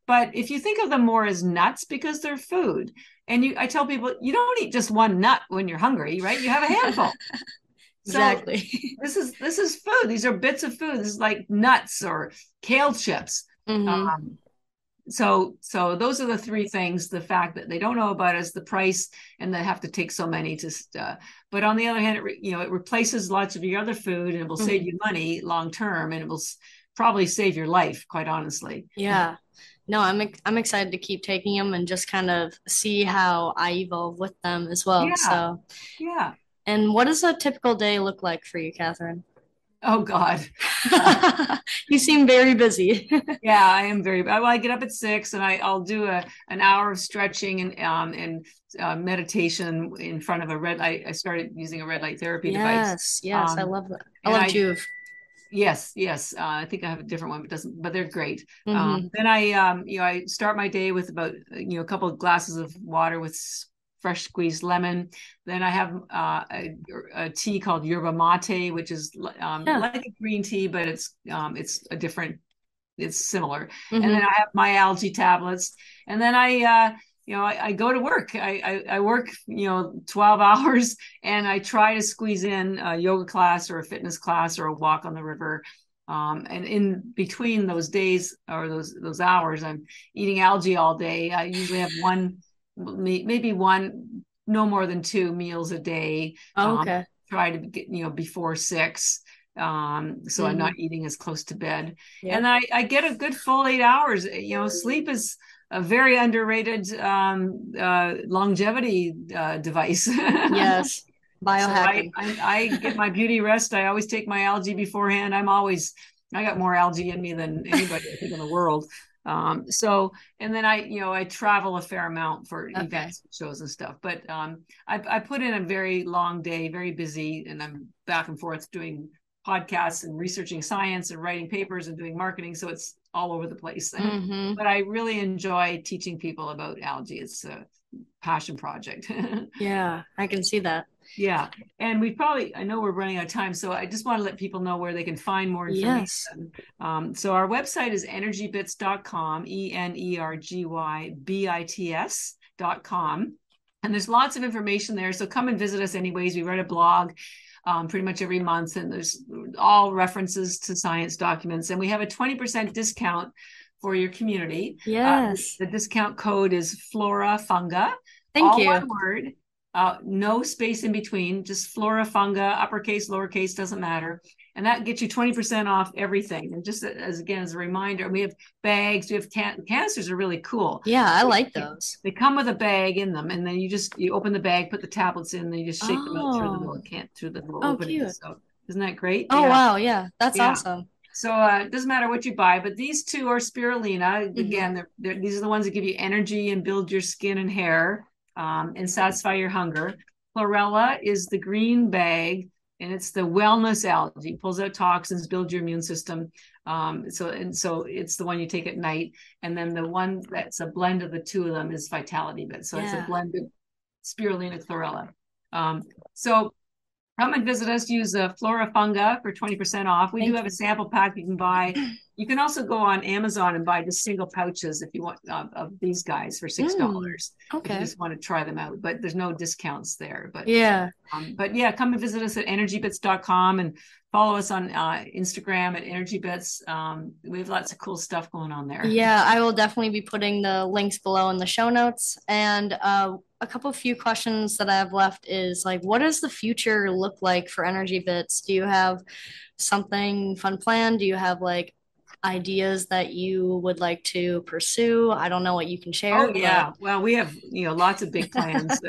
but if you think of them more as nuts because they're food, and you, I tell people you don't eat just one nut when you're hungry, right? You have a handful. So Exactly. this is this is food. These are bits of food. This is like nuts or kale chips. Mhm. Um, so so those are the three things: the fact that they don't know about is the price, and they have to take so many to. Uh, but on the other hand, it re, you know it replaces lots of your other food, and it will save you money long term, and it will s- probably save your life. Quite honestly. Yeah. No, I'm I'm excited to keep taking them and just kind of see how I evolve with them as well. Yeah. So, Yeah. and what does a typical day look like for you, Catherine? Oh God. You seem very busy. Yeah, I am very. Well, I get up at six, and I I'll do a an hour of stretching and um and uh, meditation in front of a red light. I started using a red light therapy device. Yes, yes, I Um, love that. I love I- Joovv. Yes, yes. Uh, I think I have a different one, but doesn't. But they're great. Mhm. Um, then I, um, you know, I start my day with about you know a couple of glasses of water with fresh squeezed lemon. Then I have uh, a, a tea called yerba mate, which is um, Yeah. like a green tea, but it's um, it's a different. It's similar. Mhm. And then I have my algae tablets, and then I. Uh, you know, I, I go to work. I, I, I work, you know, 12 hours and I try to squeeze in a yoga class or a fitness class or a walk on the river. Um, and in between those days or those those hours, I'm eating algae all day. I usually have one, maybe one no more than two meals a day. Oh, Um, okay. try to get you know before six um so i'm not eating as close to bed Yeah. and i i get a good full eight hours you know sleep is a very underrated um uh longevity uh device. Yes. So I, I i get my beauty rest. I always take my algae beforehand. I'm always i got more algae in me than anybody i think in the world. Um so and then i you know i travel a fair amount for Okay. events shows and stuff. But um I, I put in a very long day very busy and i'm back and forth doing podcasts and researching science and writing papers and doing marketing. So it's all over the place hmm but i really enjoy teaching people about algae it's a passion project Yeah, I can see that. yeah and we probably i know we're running out of time so i just want to let people know where they can find more information Yes. um, so our website is energybits.com, E N E R G Y B I T S dot com. And there's lots of information there. So come and visit us anyways. We write a blog um, pretty much every month, and there's all references to science documents. And we have a 20% discount for your community. Uh, Yes. the discount code is Flora Funga. Thank all you. one word. Uh, no space in between, just flora funga, uppercase, lowercase, doesn't matter. And that gets you 20% off everything. And just as again, as a reminder, we have bags, we have can- canisters are really cool. Yeah, I like those. They come with a bag in them, and then you just you open the bag, put the tablets in, then you just shake them out through the Oh. little can through the little Oh, opening. cute. So isn't that great? Oh Yeah. wow, yeah, that's Yeah. awesome. So uh, it doesn't matter what you buy, but these two are spirulina. Mm-hmm. Again, they're, they're, these are the ones that give you energy and build your skin and hair um, and satisfy your hunger. Chlorella is the green bag, and it's the wellness algae. Pulls out toxins, builds your immune system. Um, so and so it's the one you take at night, and then the one that's a blend of the two of them is Vitality Bit. So it's a blend of spirulina chlorella. Um, so come and visit us. Use uh, Flora Funga for 20% off. We Thank do have a sample pack you can buy. You can also go on Amazon and buy just single pouches if you want uh, of these guys for $6. Okay. If you just want to try them out, but there's no discounts there. But Yeah. um, but yeah, come and visit us at energybits.com and follow us on uh, Instagram at energybits. Um, we have lots of cool stuff going on there. Yeah, I will definitely be putting the links below in the show notes. And uh, a couple few questions that I have left is like, what does the future look like for Energy Bits? Do you have something fun planned? Do you have like ideas that you would like to pursue? I don't know what you can share. Oh yeah. Well, we have you know lots of big plans.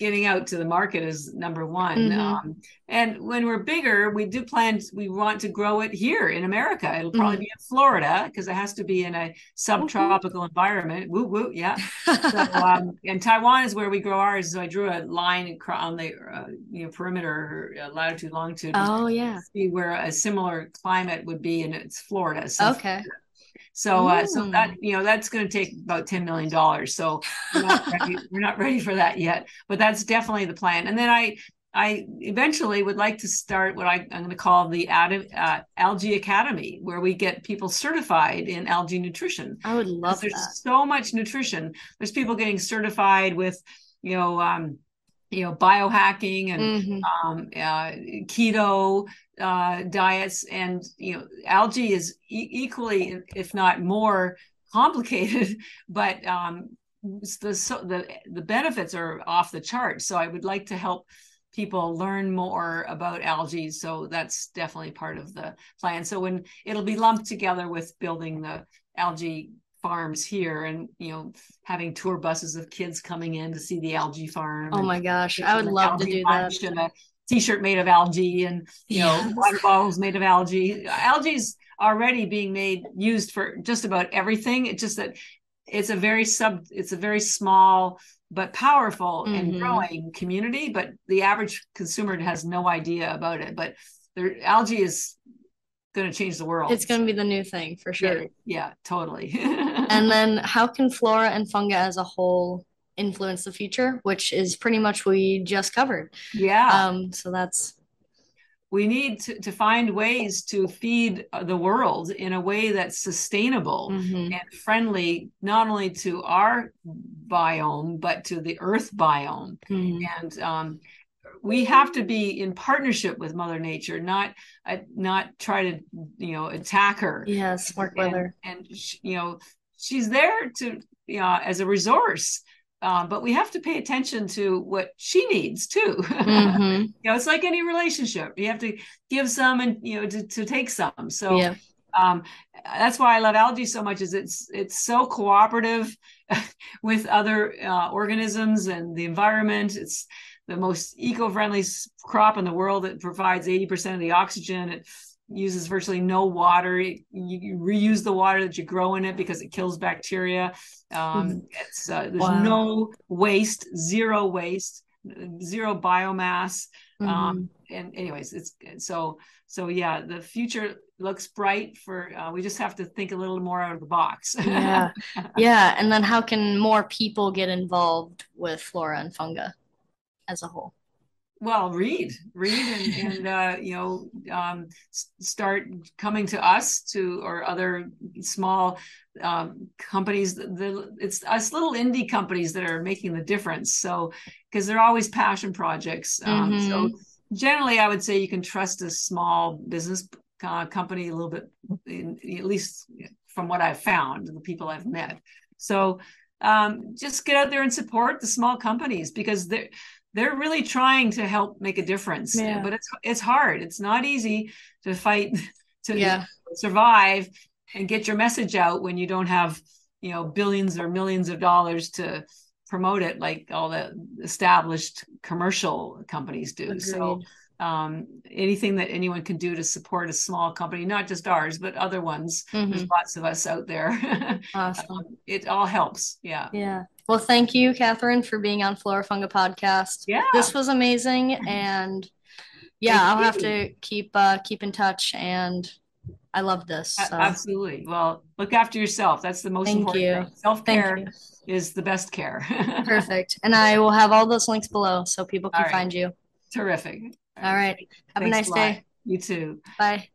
Getting out to the market is number one. Mhm. Um, and when we're bigger, we do plan. We want to grow it here in America. It'll probably Mhm. be in Florida because it has to be in a subtropical environment. Woo woo. Yeah. So, um, and Taiwan is where we grow ours. So I drew a line on the uh, you know perimeter, uh, latitude, longitude. Oh yeah. See where a similar climate would be, and it's Florida. So Okay. so, uh, so that you know that's going to take about ten million dollars. So we're not, ready, we're not ready for that yet, but that's definitely the plan. And then I, I eventually would like to start what I, I'm going to call the uh, Algae Academy, where we get people certified in algae nutrition. I would love There's that. so much nutrition. There's people getting certified with, you know, um, you know, biohacking and Mhm. um, uh, keto uh, diets, and you know, algae is e- equally, if not more, complicated. But um, the so the the benefits are off the chart. So I would like to help people learn more about algae. So that's definitely part of the plan. So when it'll be lumped together with building the algae farms here and you know having tour buses of kids coming in to see the algae farm Oh my gosh, I would love to do that. and a t-shirt made of algae and you know Yes. water bottles made of algae algae's already being made used for just about everything it's just that it's a very sub it's a very small but powerful and Mhm. growing community but the average consumer has no idea about it but algae is going to change the world It's going to be the new thing for sure. yeah, yeah totally And then how can flora and fungi as a whole influence the future, which is pretty much we just covered. yeah Um, so that's we need to, to find ways to feed uh, the world in a way that's sustainable mhm. and friendly not only to our biome but to the earth biome Mhm. and um, we have to be in partnership with mother nature not uh, not try to you know attack her Yes, work and, with her. and sh- you know she's there to you know as a resource uh, but we have to pay attention to what she needs too. Mm-hmm. you know, it's like any relationship. You have to give some and you know to, to take some. So yeah. um, that's why I love algae so much. Is it's it's so cooperative with other uh, organisms and the environment. It's the most eco-friendly crop in the world. It provides eighty percent of the oxygen. It uses virtually no water. You, you, reuse the water that you grow in it because it kills bacteria. Um, mm-hmm. it's uh, there's wow. no waste, zero waste, zero biomass. Um, mm-hmm. Um, and anyways, it's so so yeah. The future looks bright for. Uh, we just have to think a little more out of the box. yeah, yeah. And then how can more people get involved with flora and funga as a whole? Well read read and, and uh, you know um, start coming to us to or other small um, companies the, it's us little indie companies that are making the difference so because they're always passion projects um, mm-hmm. so generally i would say you can trust a small business uh, company a little bit in, at least from what i've found the people i've met so um, just get out there and support the small companies because they're they're really trying to help make a difference yeah. but it's it's hard it's not easy to fight to yeah. survive and get your message out when you don't have you know billions or millions of dollars to promote it like all the established commercial companies do Agreed. so um, anything that anyone can do to support a small company, not just ours, but other ones. Mm-hmm. There's lots of us out there. Awesome. um, it all helps. Yeah. Yeah. Well, thank you, Catherine, for being on Flora Funga podcast. Yeah. This was amazing. And yeah, thank I'll you. have to keep uh, keep in touch and I love this. So. Absolutely. Well, look after yourself. That's the most Thank important you. thing. Self care is the best care. Perfect. And I will have all those links below so people can right. find you. Terrific. All right. Have Thanks a nice a day. You too. Bye.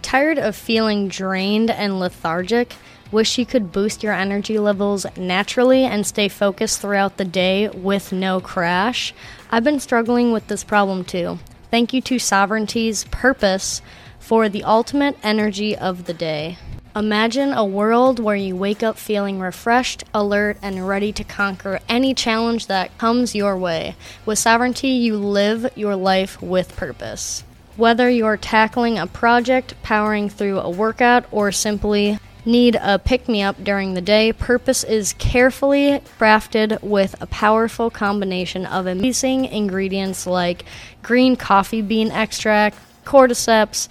Tired of feeling drained and lethargic? Wish you could boost your energy levels naturally and stay focused throughout the day with no crash? I've been struggling with this problem too. Thank you to Sovereignty's Purpose for the ultimate energy of the day. Imagine a world where you wake up feeling refreshed, alert, and ready to conquer any challenge that comes your way. With sovereignty, you live your life with purpose. Whether you're tackling a project, powering through a workout, or simply need a pick me up during the day, Purpose is carefully crafted with a powerful combination of amazing ingredients like green coffee bean extract, cordyceps,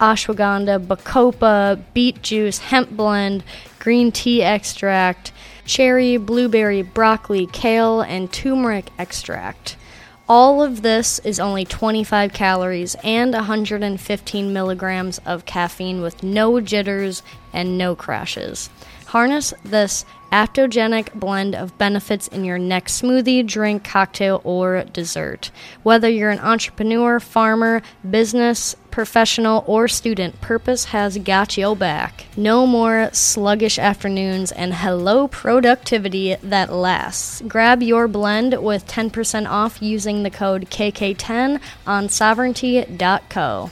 ashwagandha, bacopa, beet juice, hemp blend, green tea extract, cherry, blueberry, broccoli, kale, and turmeric extract. All of this is only 25 calories and 115 milligrams of caffeine with no jitters and no crashes. Harness this adaptogenic blend of benefits in your next smoothie, drink, cocktail, or dessert. Whether you're an entrepreneur, farmer, business professional, or student, Purpose has got your back. No more sluggish afternoons and hello productivity that lasts. Grab your blend with 10% off using the code KK10 on sovereignty.co.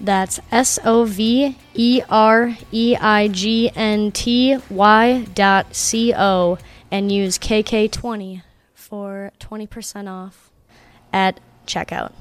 That's S O V E R E I G N T Y dot C O and use KK20 for 20% off at checkout.